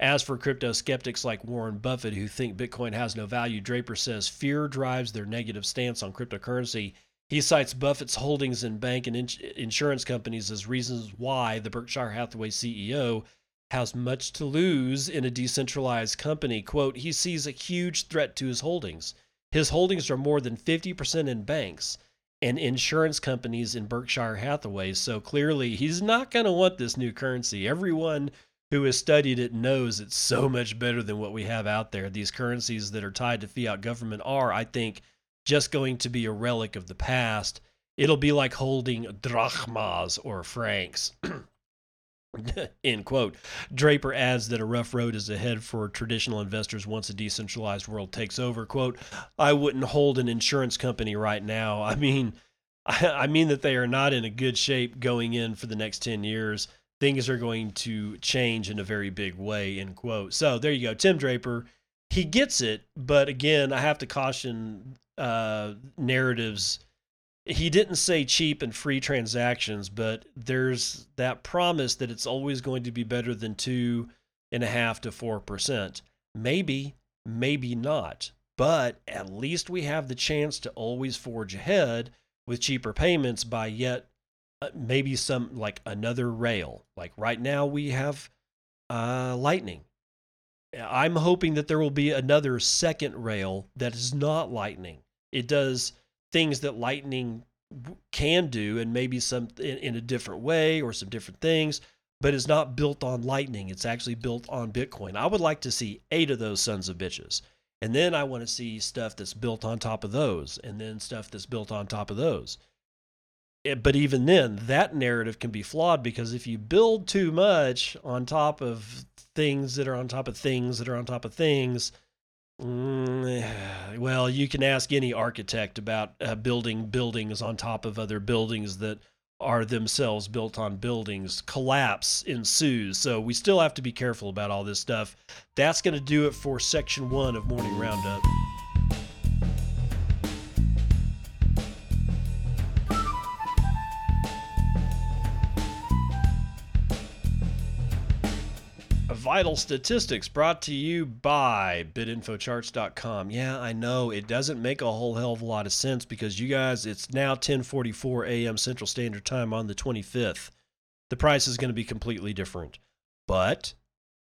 as for crypto skeptics like Warren Buffett who think Bitcoin has no value, Draper says fear drives their negative stance on cryptocurrency. He cites Buffett's holdings in bank and ins- insurance companies as reasons why the Berkshire Hathaway CEO has much to lose in a decentralized company. Quote, he sees a huge threat to his holdings. His holdings are more than 50% in banks and insurance companies in Berkshire Hathaway. So clearly, he's not going to want this new currency. Everyone who has studied it knows it's so much better than what we have out there. These currencies that are tied to fiat government are, I think, just going to be a relic of the past. It'll be like holding drachmas or francs. *clears throat* End quote. Draper adds that a rough road is ahead for traditional investors once a decentralized world takes over. Quote, I wouldn't hold an insurance company right now. I mean, *laughs* I mean that they are not in a good shape going in for the next 10 years things are going to change in a very big way end quote. So there you go tim draper. He gets it but again i have to caution uh, narratives. He didn't say cheap and free transactions but there's that promise that it's always going to be better than two and a half to four percent. Maybe maybe not but at least we have the chance to always forge ahead with cheaper payments by yet maybe some like another rail. Like right now we have uh, Lightning. I'm hoping that there will be another second rail that is not Lightning. It does things that Lightning can do, and maybe some in, in a different way or some different things, but it's not built on Lightning. It's actually built on Bitcoin. I would like to see eight of those sons of bitches. And then I want to see stuff that's built on top of those, and then stuff that's built on top of those. Eh, but even then, that narrative can be flawed because if you build too much on top of things that are on top of things that are on top of things, mm, well, you can ask any architect about uh, building buildings on top of other buildings that are themselves built on buildings. Collapse ensues. So we still have to be careful about all this stuff. That's going to do it for section one of Morning Roundup. Vital Statistics brought to you by bitinfocharts.com. Yeah, I know it doesn't make a whole hell of a lot of sense because you guys, it's now 10:44 a.m. Central Standard Time on the 25th. The price is going to be completely different. But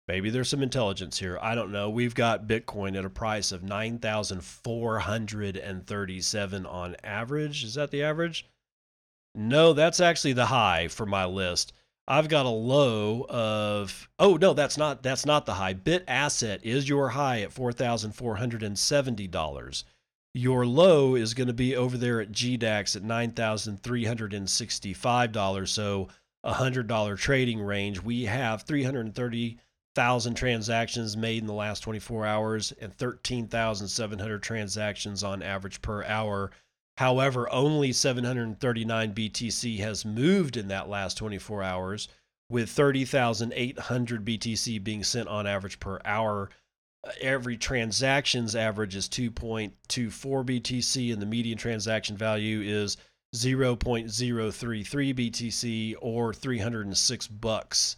maybe there's some intelligence here. I don't know. We've got Bitcoin at a price of 9,437 on average. Is that the average? No, that's actually the high for my list. I've got a low of oh no, that's not that's not the high. Bit asset is your high at four thousand four hundred and seventy dollars. Your low is going to be over there at GDAX at $9,365. So a $100 trading range. We have 330,000 transactions made in the last 24 hours and 13,700 transactions on average per hour. However, only 739 BTC has moved in that last 24 hours, with 30,800 BTC being sent on average per hour every transactions average is 2.24 BTC and the median transaction value is 0.033 BTC or 306 bucks.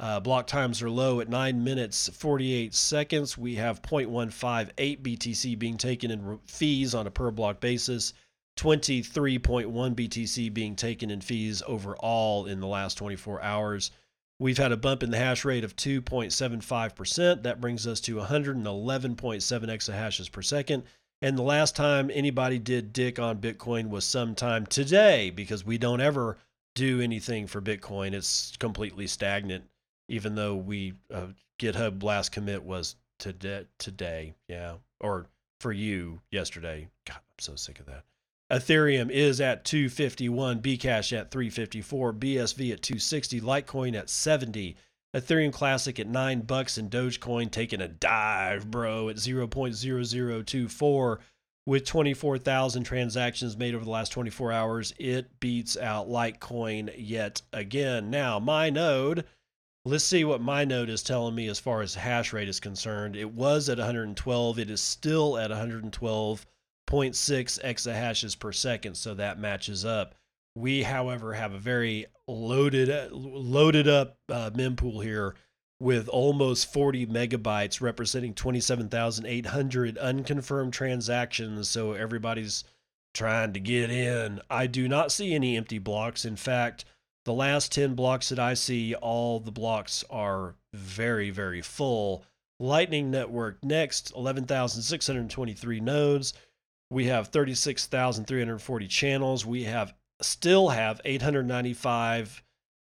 Uh, block times are low at 9 minutes 48 seconds. We have 0.158 BTC being taken in fees on a per block basis, 23.1 BTC being taken in fees overall in the last 24 hours. We've had a bump in the hash rate of 2.75%. That brings us to 111.7 exahashes per second. And the last time anybody did dick on Bitcoin was sometime today because we don't ever do anything for Bitcoin. It's completely stagnant, even though we uh, GitHub last commit was today. Today, yeah, or for you yesterday. God, I'm so sick of that. Ethereum is at 251, Bcash at 354, BSV at 260, Litecoin at 70, Ethereum Classic at 9 bucks and Dogecoin taking a dive, bro, at 0.0024 with 24,000 transactions made over the last 24 hours. It beats out Litecoin yet again. Now, my node, let's see what my node is telling me as far as hash rate is concerned. It was at 112, it is still at 112 0.6 exahashes per second, so that matches up. We, however, have a very loaded loaded up uh, mempool here with almost 40 megabytes, representing 27,800 unconfirmed transactions. So everybody's trying to get in. I do not see any empty blocks. In fact, the last 10 blocks that I see, all the blocks are very, very full. Lightning Network next, 11,623 nodes. We have 36,340 channels. We have still have 895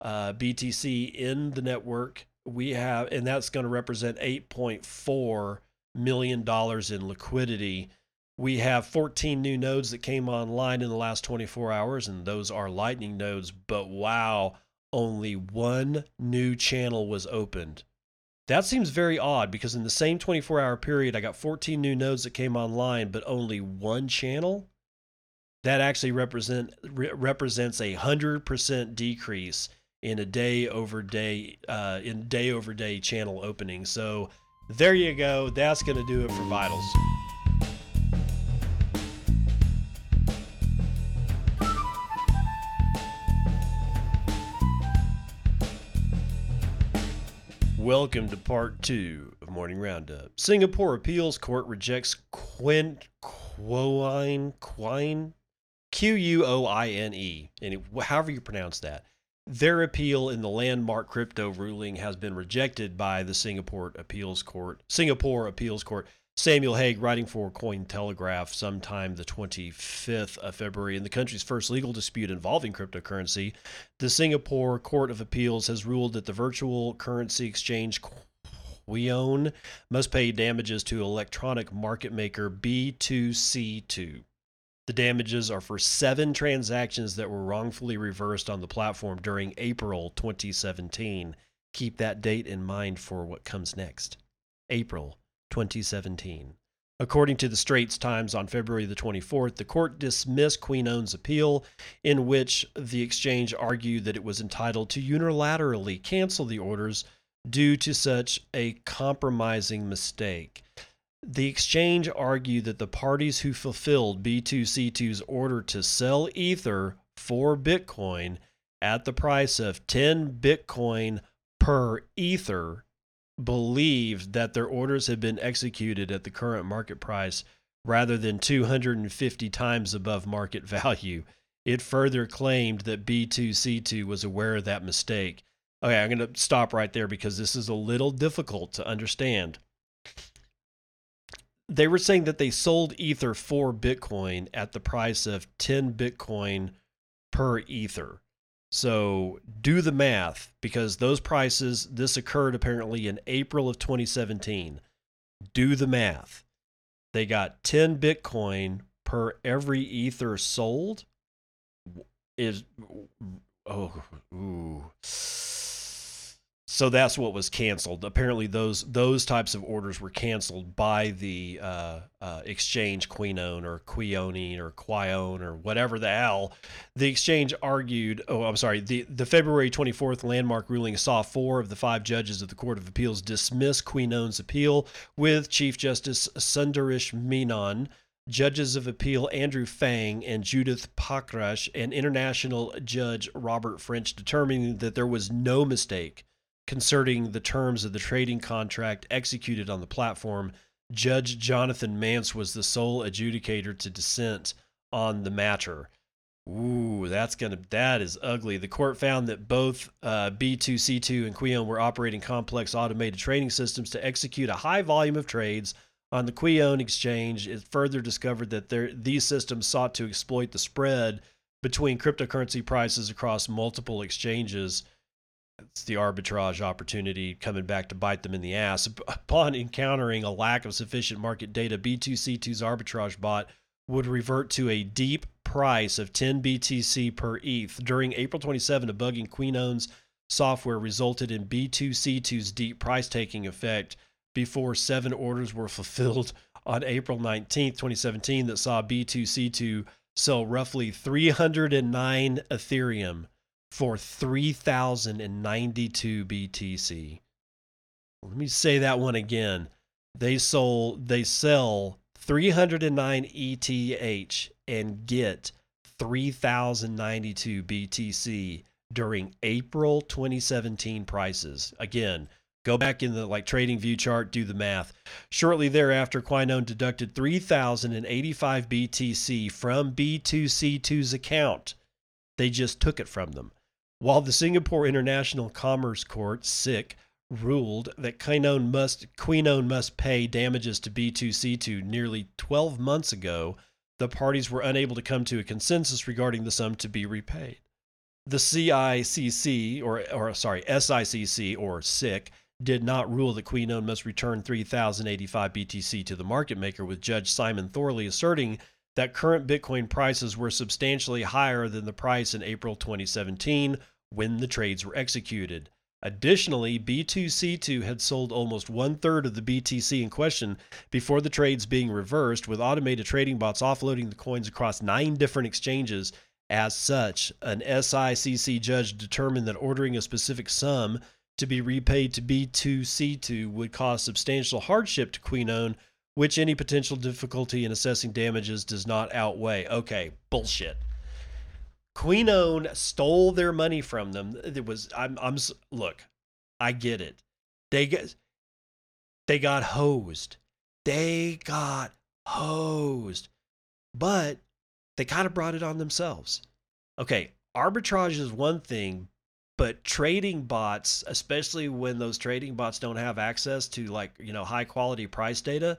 uh, BTC in the network. We have, and that's going to represent 8.4 million dollars in liquidity. We have 14 new nodes that came online in the last 24 hours, and those are Lightning nodes. But wow, only one new channel was opened. That seems very odd because in the same 24 hour period, I got 14 new nodes that came online, but only one channel. That actually represent re- represents a hundred percent decrease in a day over day uh, in day over day channel opening. So there you go. That's going to do it for vitals. Welcome to part two of Morning Roundup. Singapore Appeals Court rejects Quint Quoine Quine Q U O I N E, however you pronounce that. Their appeal in the landmark crypto ruling has been rejected by the Singapore Appeals Court. Singapore Appeals Court Samuel Haig writing for Cointelegraph sometime the 25th of February. In the country's first legal dispute involving cryptocurrency, the Singapore Court of Appeals has ruled that the virtual currency exchange Quoine must pay damages to electronic market maker B2C2. The damages are for seven transactions that were wrongfully reversed on the platform during April 2017. Keep that date in mind for what comes next. April 2017. According to the Straits Times on February the 24th, the court dismissed Quoine's appeal, in which the exchange argued that it was entitled to unilaterally cancel the orders due to such a compromising mistake. The exchange argued that the parties who fulfilled B2C2's order to sell Ether for Bitcoin at the price of 10 Bitcoin per Ether believed that their orders had been executed at the current market price rather than 250 times above market *laughs* value. It further claimed that B2C2 was aware of that mistake. Okay, I'm going to stop right there because this is a little difficult to understand. They were saying that they sold Ether for Bitcoin at the price of 10 Bitcoin per Ether. So do the math because those prices, this occurred apparently in April of 2017. Do the math. they got 10 Bitcoin per every Ether sold. Is oh ooh. So that's what was canceled. Apparently, those those types of orders were canceled by the uh, uh, exchange Quinone or Quione or Quione or whatever the hell. The exchange argued. Oh, I'm sorry. The the February 24th landmark ruling saw four of the five judges of the Court of Appeals dismiss Quinone's appeal, with Chief Justice Sundaresh Menon Judges of Appeal Andrew Phang and Judith Prakash and International Judge Robert French determining that there was no mistake concerning the terms of the trading contract executed on the platform. Judge Jonathan Mance was the sole adjudicator to dissent on the matter. Ooh, that's gonna that is ugly. The court found that both uh, B2C2 and Quion were operating complex automated trading systems to execute a high volume of trades on the Quion exchange. It further discovered that there, these systems sought to exploit the spread between cryptocurrency prices across multiple exchanges it's the arbitrage opportunity coming back to bite them in the ass. Upon encountering a lack of sufficient market data, B2C2's arbitrage bot would revert to a deep price of 10 BTC per ETH. During April 27, a bug in Queen Owns software resulted in B2C2's deep price taking effect before seven orders were fulfilled on April 19, 2017, that saw B2C2 sell roughly 309 Ethereum for 3092 BTC. Let me say that one again. They sold they sell 309 ETH and get 3092 BTC during April 2017 prices. Again, go back in the like trading view chart, do the math. Shortly thereafter, Quinone deducted 3085 BTC from B2C2's account. They just took it from them. While the Singapore International Commerce Court ruled that Quinone must Quinone must pay damages to B2C2 nearly 12 months ago, the parties were unable to come to a consensus regarding the sum to be repaid. The CICC or or sorry, SICC or SIC did not rule that Quinone must return 3085 BTC to the market maker with Judge Simon Thorley asserting that current Bitcoin prices were substantially higher than the price in April 2017 when the trades were executed. Additionally, B2C2 had sold almost one third of the BTC in question before the trades being reversed, with automated trading bots offloading the coins across nine different exchanges. As such, an SICC judge determined that ordering a specific sum to be repaid to B2C2 would cause substantial hardship to Quinone, which any potential difficulty in assessing damages does not outweigh. Okay, bullshit. Quinone stole their money from them. It was I'm I'm look, I get it. They get they got hosed. They got hosed. But they kind of brought it on themselves. Okay, arbitrage is one thing, but trading bots, especially when those trading bots don't have access to like, you know, high quality price data,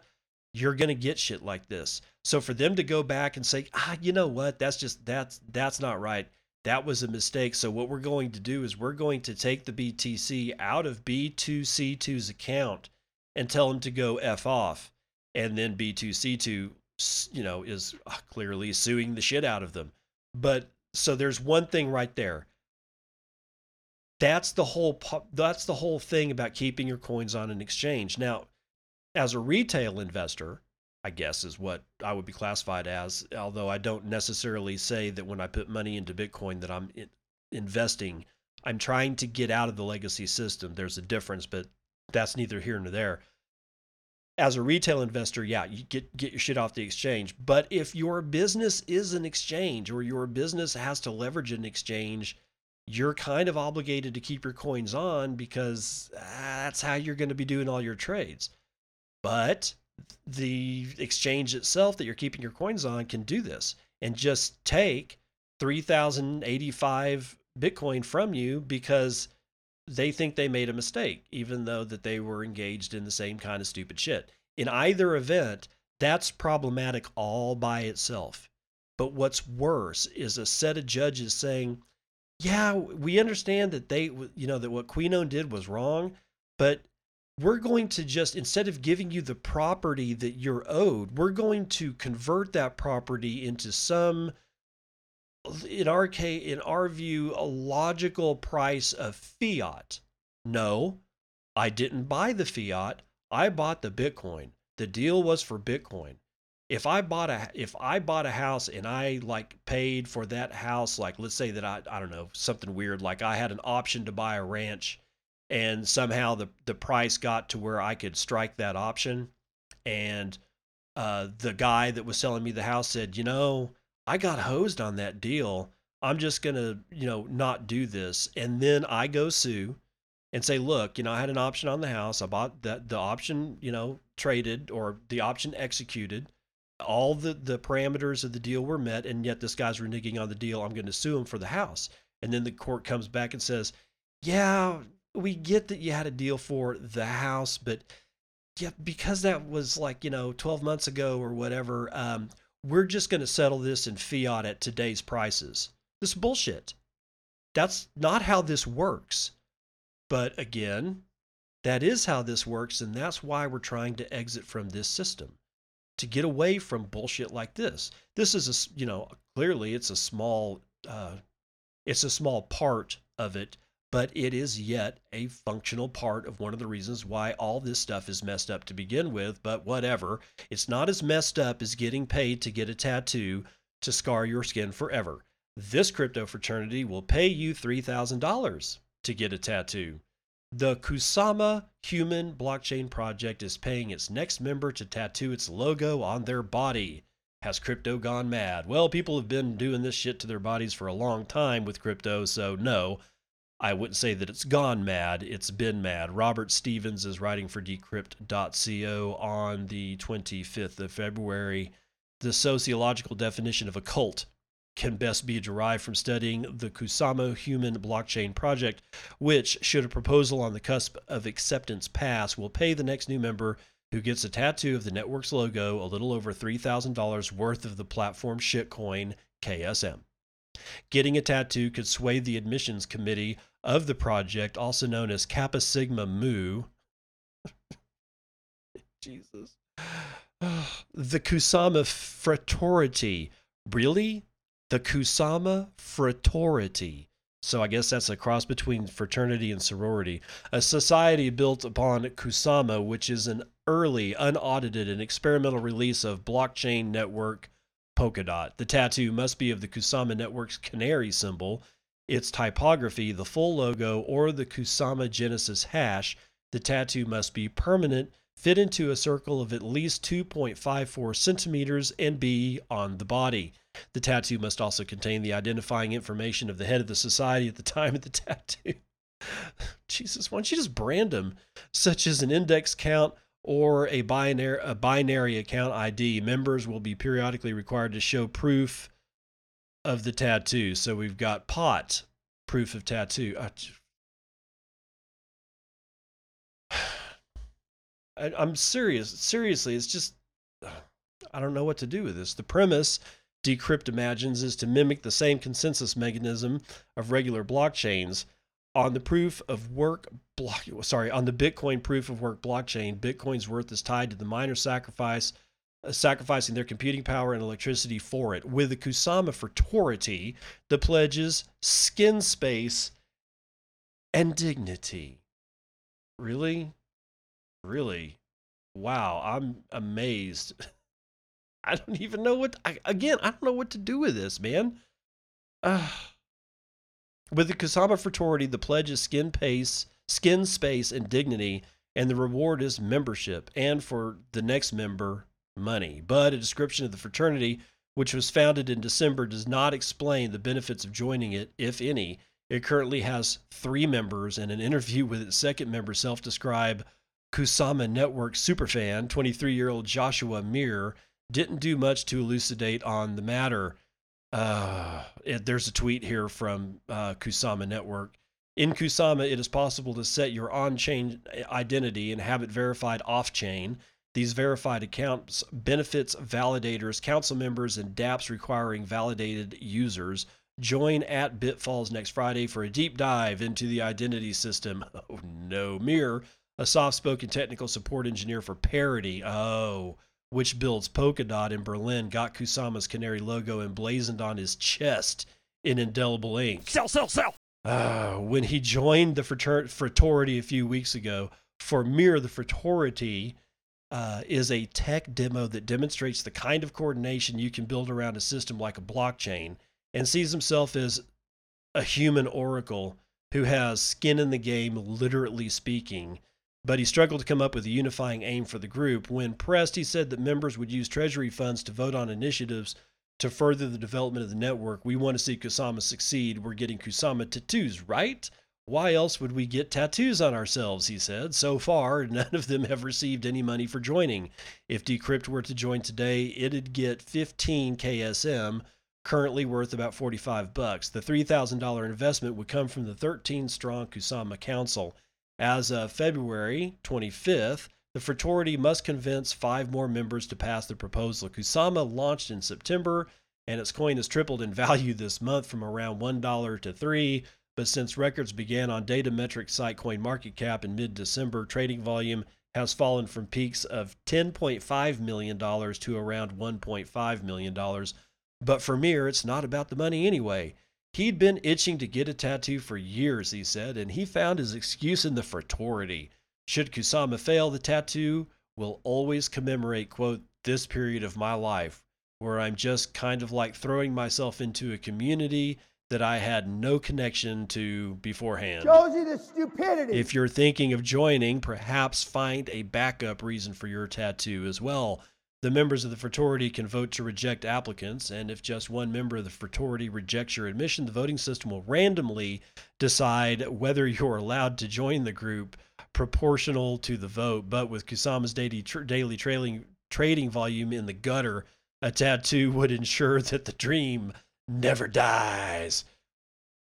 you're going to get shit like this. So for them to go back and say, ah, you know what, that's just that's that's not right. That was a mistake. So what we're going to do is we're going to take the BTC out of B2C2's account and tell them to go f off, and then B2C2, you know, is uh, clearly suing the shit out of them. But so there's one thing right there. That's the whole that's the whole thing about keeping your coins on an exchange. Now, as a retail investor, I guess is what I would be classified as. Although I don't necessarily say that when I put money into Bitcoin that I'm in, investing. I'm trying to get out of the legacy system. There's a difference, but that's neither here nor there. As a retail investor, yeah, you get get your shit off the exchange. But if your business is an exchange or your business has to leverage an exchange, you're kind of obligated to keep your coins on because that's how you're going to be doing all your trades. But the exchange itself that you're keeping your coins on can do this and just take 3085 bitcoin from you because they think they made a mistake even though that they were engaged in the same kind of stupid shit. In either event that's problematic all by itself. But what's worse is a set of judges saying yeah we understand that they you know that what quinone did was wrong but we're going to just instead of giving you the property that you're owed we're going to convert that property into some in our case in our view a logical price of fiat. No i didn't buy the fiat. I bought the bitcoin. The deal was for bitcoin. If i bought a if i bought a house and i like paid for that house like let's say that i i don't know something weird like i had an option to buy a ranch and somehow the the price got to where I could strike that option and uh, the guy that was selling me the house said, "You know, I got hosed on that deal. I'm just going to, you know, not do this." And then I go sue and say, "Look, you know, I had an option on the house. I bought that the option, you know, traded or the option executed. All the the parameters of the deal were met and yet this guy's reneging on the deal. I'm going to sue him for the house." And then the court comes back and says, "Yeah, we get that you had a deal for the house, but yeah, because that was like, you know, 12 months ago or whatever, um, we're just going to settle this in fiat at today's prices. This bullshit. That's not how this works. But again, that is how this works. And that's why we're trying to exit from this system to get away from bullshit like this. This is a, you know, clearly it's a small, uh, it's a small part of it but it is yet a functional part of one of the reasons why all this stuff is messed up to begin with. But whatever, it's not as messed up as getting paid to get a tattoo to scar your skin forever. This crypto fraternity will pay you $3,000 to get a tattoo. The Kusama Human Blockchain Project is paying its next member to tattoo its logo on their body. Has crypto gone mad? Well, people have been doing this shit to their bodies for a long time with crypto, so no, I wouldn't say that it's gone mad, it's been mad. Robert Stevens is writing for decrypt.co on the 25th of February. The sociological definition of a cult can best be derived from studying the Kusama Human Blockchain Project, which, should a proposal on the cusp of acceptance pass, will pay the next new member who gets a tattoo of the network's logo a little over $3,000 worth of the platform shitcoin KSM. Getting a tattoo could sway the admissions committee of the project, also known as Kappa Sigma Mu. *laughs* Jesus. *sighs* the Kusama Fraternity. Really? The Kusama Fraternity. So I guess that's a cross between fraternity and sorority. A society built upon Kusama, which is an early, unaudited, and experimental release of blockchain network Polkadot. The tattoo must be of the Kusama network's canary symbol, its typography, the full logo, or the Kusama Genesis hash, the tattoo must be permanent, fit into a circle of at least 2.54 centimeters, and be on the body. The tattoo must also contain the identifying information of the head of the society at the *laughs* time of the tattoo. Jesus, why don't you just brand them, such as an index count or a binary, a binary account ID? Members will be periodically required to show proof of the tattoo. So we've got pot, proof of tattoo. *sighs* I, I'm serious. Seriously, it's just, I don't know what to do with this. The premise Decrypt imagines is to mimic the same consensus mechanism of regular blockchains on the proof of work block sorry on the bitcoin proof of work blockchain bitcoin's worth is tied to the miner sacrifice sacrificing their computing power and electricity for it. With the Kusama fraternity, the pledges skin space and dignity. Really? Really? Wow, I'm amazed. *laughs* I don't even know what I, again, I don't know what to do with this, man. Uh, *sighs* with the Kusama fraternity, the pledge is skin pace, skin space and dignity, and the reward is membership. And for the next member, money. But a description of the fraternity, which was founded in December, does not explain the benefits of joining it, if any. It currently has three members, and an interview with its second member, self described Kusama Network superfan, 23 year old Joshua Mir, didn't do much to elucidate on the matter. Uh, it, there's a tweet here from uh, Kusama Network. In Kusama, it is possible to set your on chain identity and have it verified off chain. These verified accounts benefits validators, council members, and dApps requiring validated users. Join at Bitfalls next Friday for a deep dive into the identity system. *laughs* Oh no, Mir a soft spoken technical support engineer for Parity, oh, which builds Polkadot in Berlin, got Kusama's canary logo emblazoned on his chest in indelible ink. Sell, sell, sell. Uh, when he joined the frater- fraternity a few weeks ago, for Mir, the fraternity uh, is a tech demo that demonstrates the kind of coordination you can build around a system like a blockchain and sees himself as a human oracle who has skin in the game, literally speaking. But he struggled to come up with a unifying aim for the group. When pressed, he said that members would use treasury funds to vote on initiatives to further the development of the network. We want to see Kusama succeed. We're getting Kusama tattoos, right? Why else would we get tattoos on ourselves? He said. So far, *laughs* none of them have received any money for joining. If Decrypt were to join today, it'd get 15 KSM, currently worth about 45 bucks. The $3,000 investment would come from the 13 strong Kusama Council. As of February 25th, the fraternity must convince five more members to pass the proposal. Kusama launched in September, and its coin has tripled in *laughs* value this month from around $1 to 3 but since records began on data metric site CoinMarketCap in mid December, trading volume has fallen from peaks of $10.5 million to around $1.5 million. But for Mir, it's not about the money anyway. He'd been itching to get a tattoo for years, he said, and he found his excuse in the fraternity. Should Kusama fail, the tattoo will always commemorate, quote, this period of my life where I'm just kind of like throwing myself into a community that I had no connection to beforehand. Shows you the stupidity. If you're thinking of joining, perhaps find a backup reason for your tattoo as well. The members of the fraternity can vote to reject applicants, and if just one member of the fraternity rejects your admission, the voting system will randomly decide whether you're allowed to join the group proportional to the vote. But with Kusama's daily, tra- daily trailing, trading volume in the gutter, a tattoo would ensure that the dream never dies.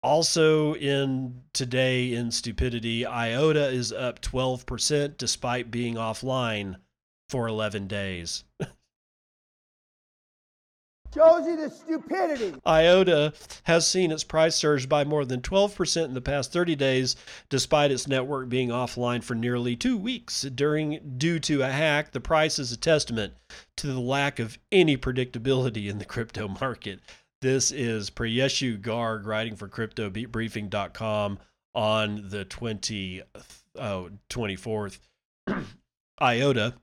Also, in today in stupidity, IOTA is up 12% despite being offline for 11 days. *laughs* Shows you the stupidity. IOTA has seen its price surge by more than 12% in the past 30 days, despite its network being offline for nearly two weeks. During due to a hack, the price is a testament to the lack of any predictability in the crypto market. This is Priyeshu Garg writing for CryptoBriefing.com on the 20, oh, 24th. *clears throat* IOTA,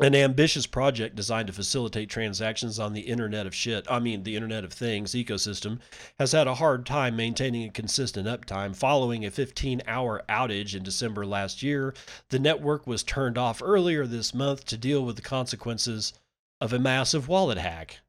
an ambitious project designed to facilitate transactions on the Internet of Shit, I mean, the Internet of Things ecosystem, has had a hard time maintaining a consistent uptime. Following a 15 hour outage in December last year, the network was turned off earlier this month to deal with the consequences of a massive wallet hack.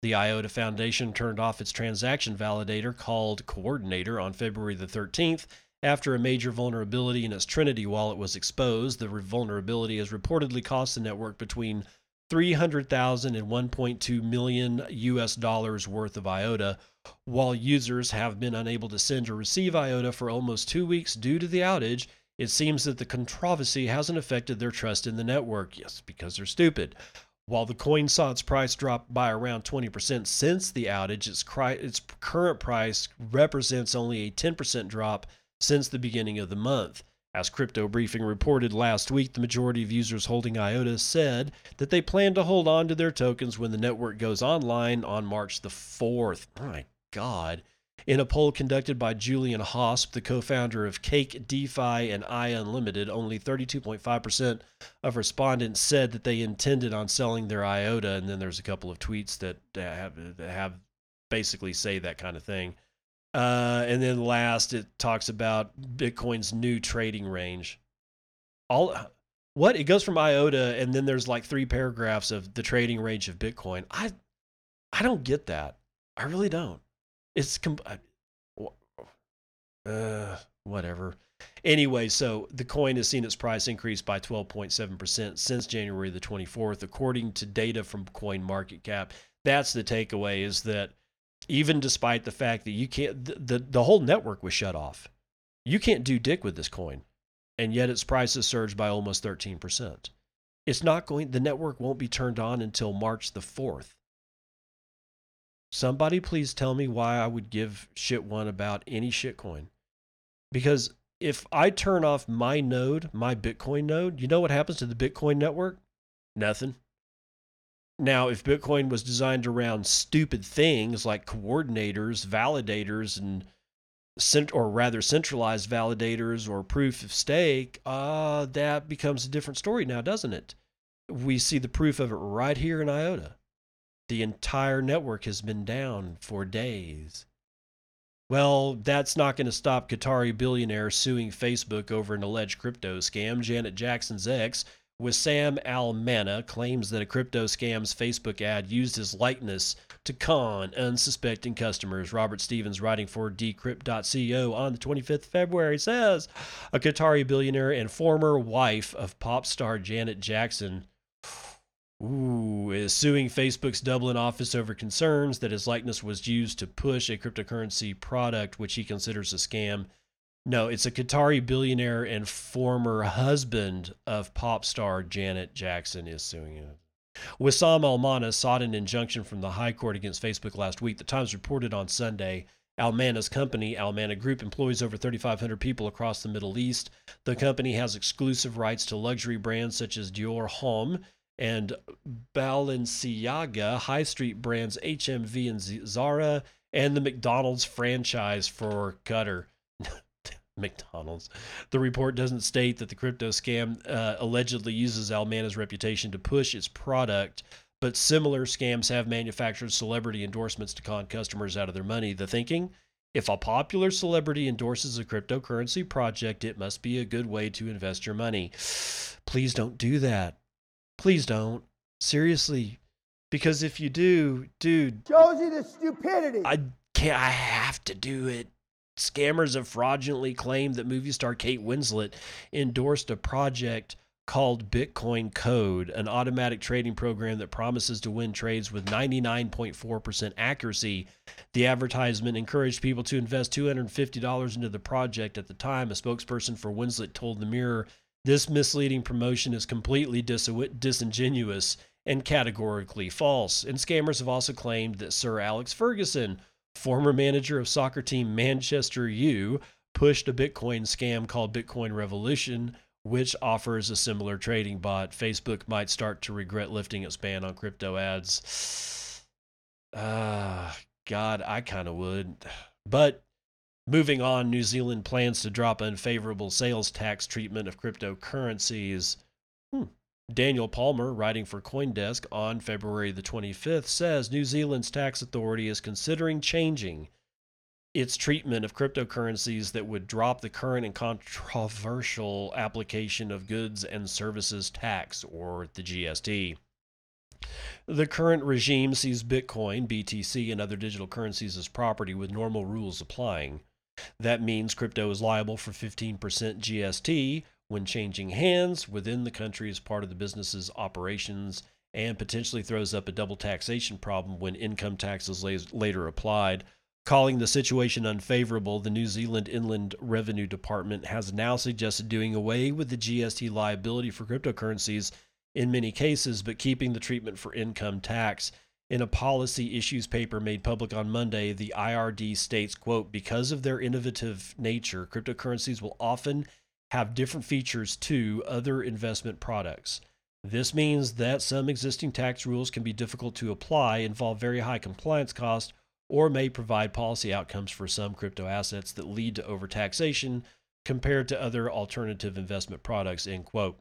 The IOTA Foundation turned off its transaction validator called Coordinator on February the 13th after a major vulnerability in its Trinity wallet was exposed. The vulnerability has reportedly cost the network between 300,000 and 1.2 million US dollars worth of IOTA, while users have been unable to send or receive IOTA for almost 2 weeks due to the outage. It seems that the controversy hasn't affected their trust in the network. Yes, because they're stupid. While the coin saw its price drop by around 20% since the outage, its, cri- its current price represents only a 10% drop since the beginning of the month. As Crypto Briefing reported last week, the majority of users holding IOTA said that they plan to hold on to their tokens when the network goes online on March the 4th. My God. In a poll conducted by Julian Hosp, the co founder of Cake DeFi and I Unlimited, only 32.5% of respondents said that they intended on selling their IOTA. And then there's a couple of tweets that have, that have basically say that kind of thing. Uh, and then last, it talks about Bitcoin's new trading range. All what it goes from IOTA, and then there's like three paragraphs of the trading range of Bitcoin. I I don't get that. I really don't. It's com- uh, whatever. Anyway, so the coin has seen its price increase by 12.7% since January the 24th, according to data from CoinMarketCap. That's the takeaway is that even despite the fact that you can't, the, the, the whole network was shut off. You can't do dick with this coin. And yet its price has surged by almost 13%. It's not going, the network won't be turned on until March the 4th. Somebody please tell me why I would give shit one about any shitcoin. Because if I turn off my node, my Bitcoin node, you know what happens to the Bitcoin network? Nothing. Now, if Bitcoin was designed around stupid things like coordinators, validators, and cent- or rather centralized validators or proof of stake, uh, that becomes a different story now, doesn't it? We see the proof of it right here in IOTA. The entire network has been down for days. Well, that's not going to stop Qatari billionaire suing Facebook over an alleged crypto scam. Janet Jackson's ex, Wissam Al Mana, claims that a crypto scam's Facebook ad used his likeness to con unsuspecting customers. Robert Stevens, writing for Decrypt.co on the 25th of February, says a Qatari billionaire and former wife of pop star Janet Jackson Ooh, is suing Facebook's Dublin office over concerns that his likeness was used to push a cryptocurrency product which he considers a scam. No, it's a Qatari billionaire and former husband of pop star Janet Jackson is suing him. Wissam Almana sought an injunction from the High Court against Facebook last week. The Times reported on Sunday Almana's company, Almana Group, employs over 3,500 people across the Middle East. The company has exclusive rights to luxury brands such as Dior Homme and Balenciaga, high street brands HMV and Zara, and the McDonald's franchise for Qatar. *laughs* McDonald's. The report doesn't state that the crypto scam uh, allegedly uses Almana's reputation to push its product, but similar scams have manufactured celebrity endorsements to con customers out of their money. The thinking? If a popular celebrity endorses a cryptocurrency project, it must be a good way to invest your money. *sighs* Please don't do that. Please don't. Seriously. Because if you do, dude, Josie the stupidity. I can't I have to do it. Scammers have fraudulently claimed that movie star Kate Winslet endorsed a project called Bitcoin Code, an automatic trading program that promises to win trades with 99.4% accuracy. The advertisement encouraged people to invest $250 into the project at the time. A spokesperson for Winslet told the Mirror this misleading promotion is completely dis- disingenuous and categorically false. And scammers have also claimed that Sir Alex Ferguson, former manager of soccer team Manchester U, pushed a Bitcoin scam called Bitcoin Revolution, which offers a similar trading bot. Facebook might start to regret lifting its ban on crypto ads. Ah, uh, God, I kind of would. But Moving on, New Zealand plans to drop unfavorable sales tax treatment of cryptocurrencies. Hmm. Daniel Palmer, writing for Coindesk on February the 25th, says New Zealand's tax authority is considering changing its treatment of cryptocurrencies that would drop the current and controversial application of goods and services tax, or the GST. The current regime sees Bitcoin, BTC, and other digital currencies as property with normal rules applying. That means crypto is liable for 15% GST when changing hands within the country as part of the business's operations and potentially throws up a double taxation problem when income tax is later applied. Calling the situation unfavorable, the New Zealand Inland Revenue Department has now suggested doing away with the GST liability for cryptocurrencies in many cases, but keeping the treatment for income tax. In a policy issues paper made public on Monday, the IRD states, quote, because of their innovative nature, cryptocurrencies will often have different features to other investment products. This means that some existing tax rules can be difficult to apply, involve very high compliance costs, or may provide policy outcomes for some crypto assets that lead to overtaxation compared to other alternative investment products, end quote.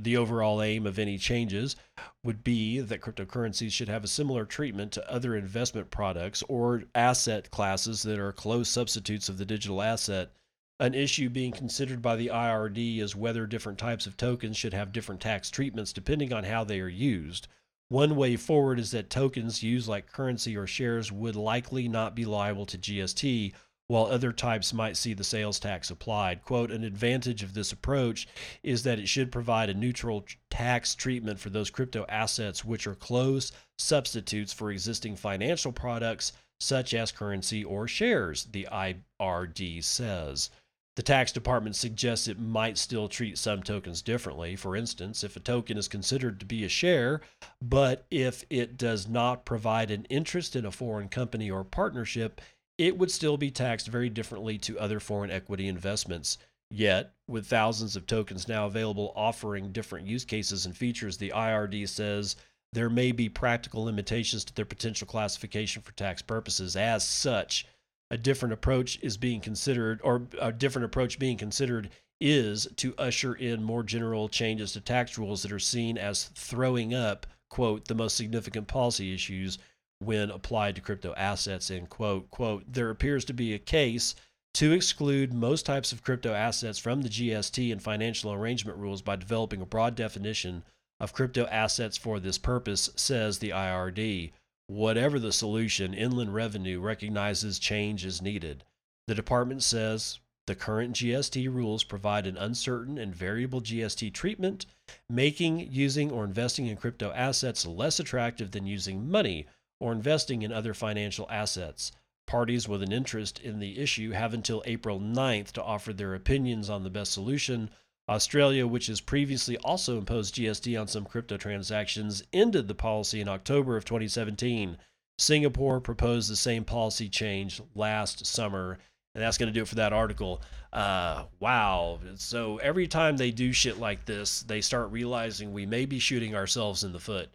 The overall aim of any changes would be that cryptocurrencies should have a similar treatment to other investment products or asset classes that are close substitutes of the digital asset. An issue being considered by the IRD is whether different types of tokens should have different tax treatments depending on how they are used. One way forward is that tokens used like currency or shares would likely not be liable to GST, while other types might see the sales tax applied. Quote, an advantage of this approach is that it should provide a neutral tax treatment for those crypto assets which are close substitutes for existing financial products such as currency or shares, the IRD says. The tax department suggests it might still treat some tokens differently. For instance, if a token is considered to be a share, but if it does not provide an interest in a foreign company or partnership, it would still be taxed very differently to other foreign equity investments. Yet, with thousands of tokens now available offering different use cases and features, the IRD says there may be practical limitations to their potential classification for tax purposes. As such, a different approach is being considered, or a different approach being considered is to usher in more general changes to tax rules that are seen as throwing up, quote, the most significant policy issues when applied to crypto assets, end quote. Quote, there appears to be a case to exclude most types of crypto assets from the GST and financial arrangement rules by developing a broad definition of crypto assets for this purpose, says the IRD. Whatever the solution, Inland Revenue recognizes change is needed. The department says the current GST rules provide an uncertain and variable GST treatment, making using or investing in crypto assets less attractive than using money or investing in other financial assets. Parties with an interest in the issue have until April 9th to offer their opinions on the best solution. Australia, which has previously also imposed GST on some crypto transactions, ended the policy in October of 2017. Singapore proposed the same policy change last summer, and that's going to do it for that article. Uh, wow. So every time they do shit like this, they start realizing we may be shooting ourselves in the foot.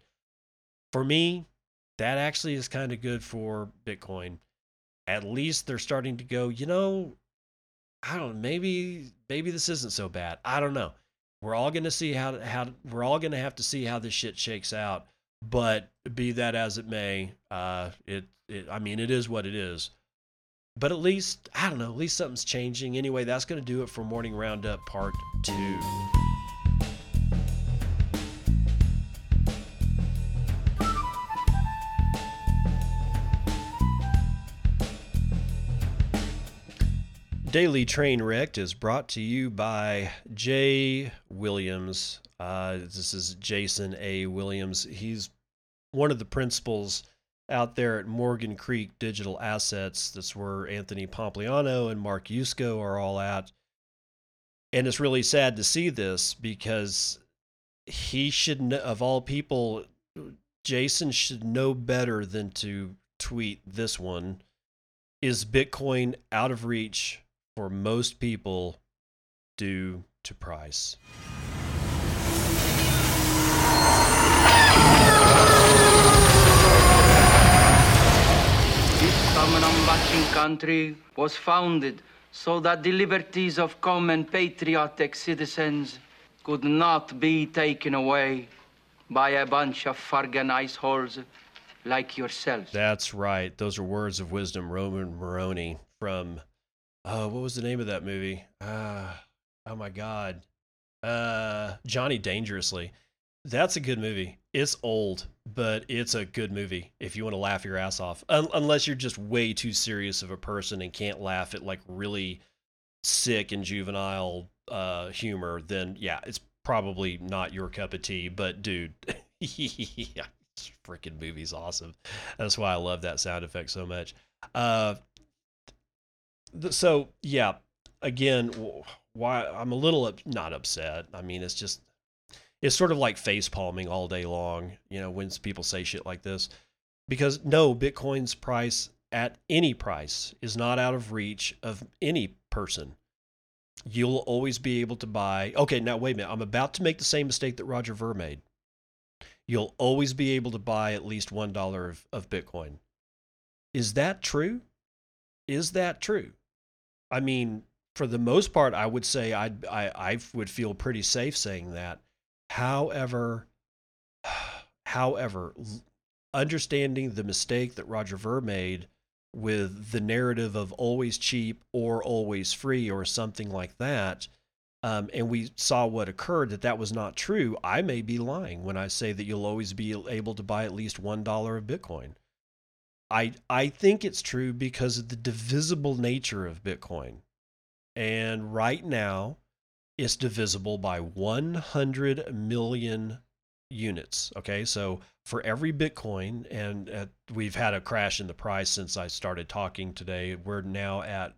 For me, that actually is kind of good for Bitcoin. At least they're starting to go, you know, I don't maybe maybe this isn't so bad. I don't know. We're all going to see how how we're all going to have to see how this shit shakes out. But be that as it may, uh, it it I mean it is what it is. But at least I don't know. At least something's changing. Anyway, that's going to do it for Morning Roundup Part Two. Daily Train Wrecked is brought to you by Jay Williams. Uh, this is Jason A. Williams. He's one of the principals out there at Morgan Creek Digital Assets. That's where Anthony Pompliano and Mark Yusko are all at. And it's really sad to see this because he should, of all people, Jason should know better than to tweet this one. Is Bitcoin out of reach for most people due to price. This Samanambachin country was founded so that the liberties of common patriotic citizens could not be taken away by a bunch of Fargan ice holes like yourselves. That's right. Those are words of wisdom, Roman Moroni from uh, what was the name of that movie? Uh, oh my God. Uh, Johnny Dangerously. That's a good movie. It's old, but it's a good movie if you want to laugh your ass off. Un- unless you're just way too serious of a person and can't laugh at like really sick and juvenile uh, humor, then yeah, it's probably not your cup of tea. But dude, *laughs* yeah, freaking movie's awesome. That's why I love that sound effect so much. Uh, so yeah, again, why I'm a little not upset. I mean, it's just it's sort of like face palming all day long, you know, when people say shit like this. Because no, Bitcoin's price at any price is not out of reach of any person. You'll always be able to buy. Okay, now wait a minute. I'm about to make the same mistake that Roger Ver made. You'll always be able to buy at least $1 of, of Bitcoin. Is that true? Is that true? I mean, for the most part, I would say I'd, I I would feel pretty safe saying that. However, *sighs* however, understanding the mistake that Roger Ver made with the narrative of always cheap or always free or something like that, um, and we saw what occurred that that was not true. I may be lying when I say that you'll always be able to buy at least one dollar of Bitcoin. I I think it's true because of the divisible nature of Bitcoin. And right now, it's divisible by 100 million units. Okay, so for every Bitcoin, and uh, we've had a crash in the price since I started talking today. We're now at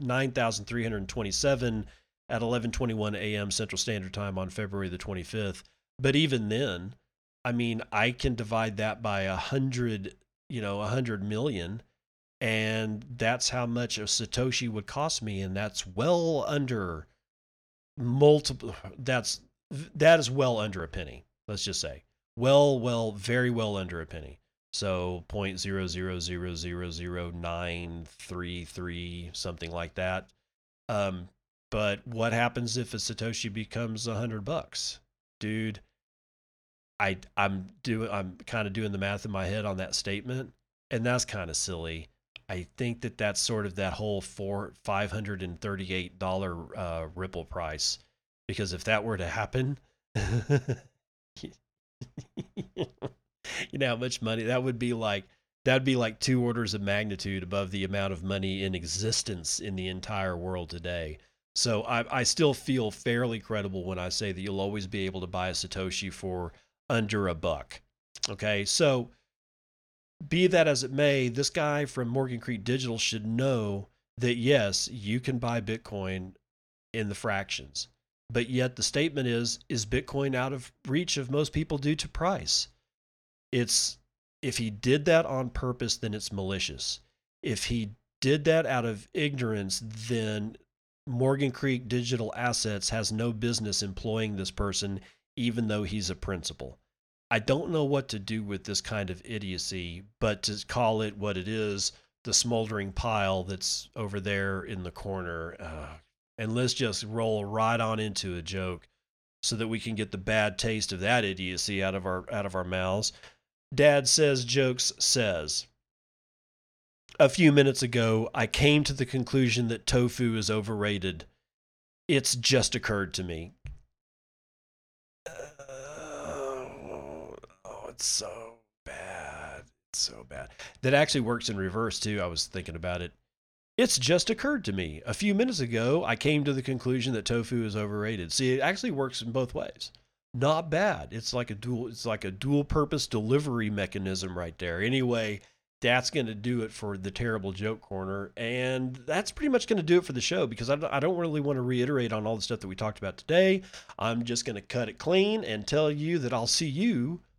9,327 at 11:21 a.m. Central Standard Time on February the 25th. But even then, I mean, I can divide that by a hundred you know, a 100 million and that's how much a satoshi would cost me and that's well under multiple that's that is well under a penny let's just say. Well well very well under a penny. So point zero zero zero zero zero nine three three something like that. Um but what happens if a satoshi becomes a hundred bucks? Dude i i'm doing i'm kind of doing the math in my head on that statement and that's kind of silly I think that that's sort of that whole four five hundred and thirty eight dollar uh, Ripple price, because if that were to happen, *laughs* you know how much money that would be like. That'd be like two orders of magnitude above the amount of money in existence in the entire world today. So I, I still feel fairly credible when I say that you'll always be able to buy a Satoshi for under a buck. Okay, so be that as it may, this guy from Morgan Creek Digital should know that yes, you can buy Bitcoin in the fractions. But yet the statement is is Bitcoin out of reach of most people due to price? It's if he did that on purpose, then it's malicious. If he did that out of ignorance, then Morgan Creek Digital Assets has no business employing this person, even though he's a principal. I don't know what to do with this kind of idiocy, but to call it what it is, the smoldering pile that's over there in the corner. Uh, and let's just roll right on into a joke so that we can get the bad taste of that idiocy out of our out of our mouths. Dad says jokes says. A few minutes ago, I came to the conclusion that tofu is overrated. It's just occurred to me. It's so bad. It's so bad. That actually works in reverse too. I was thinking about it. It's just occurred to me. A few minutes ago, I came to the conclusion that tofu is overrated. See, it actually works in both ways. Not bad. It's like a dual it's like a dual purpose delivery mechanism right there. Anyway, that's going to do it for the terrible joke corner and that's pretty much going to do it for the show because I don't really want to reiterate on all the stuff that we talked about today i'm just going to cut it clean and tell you that i'll see you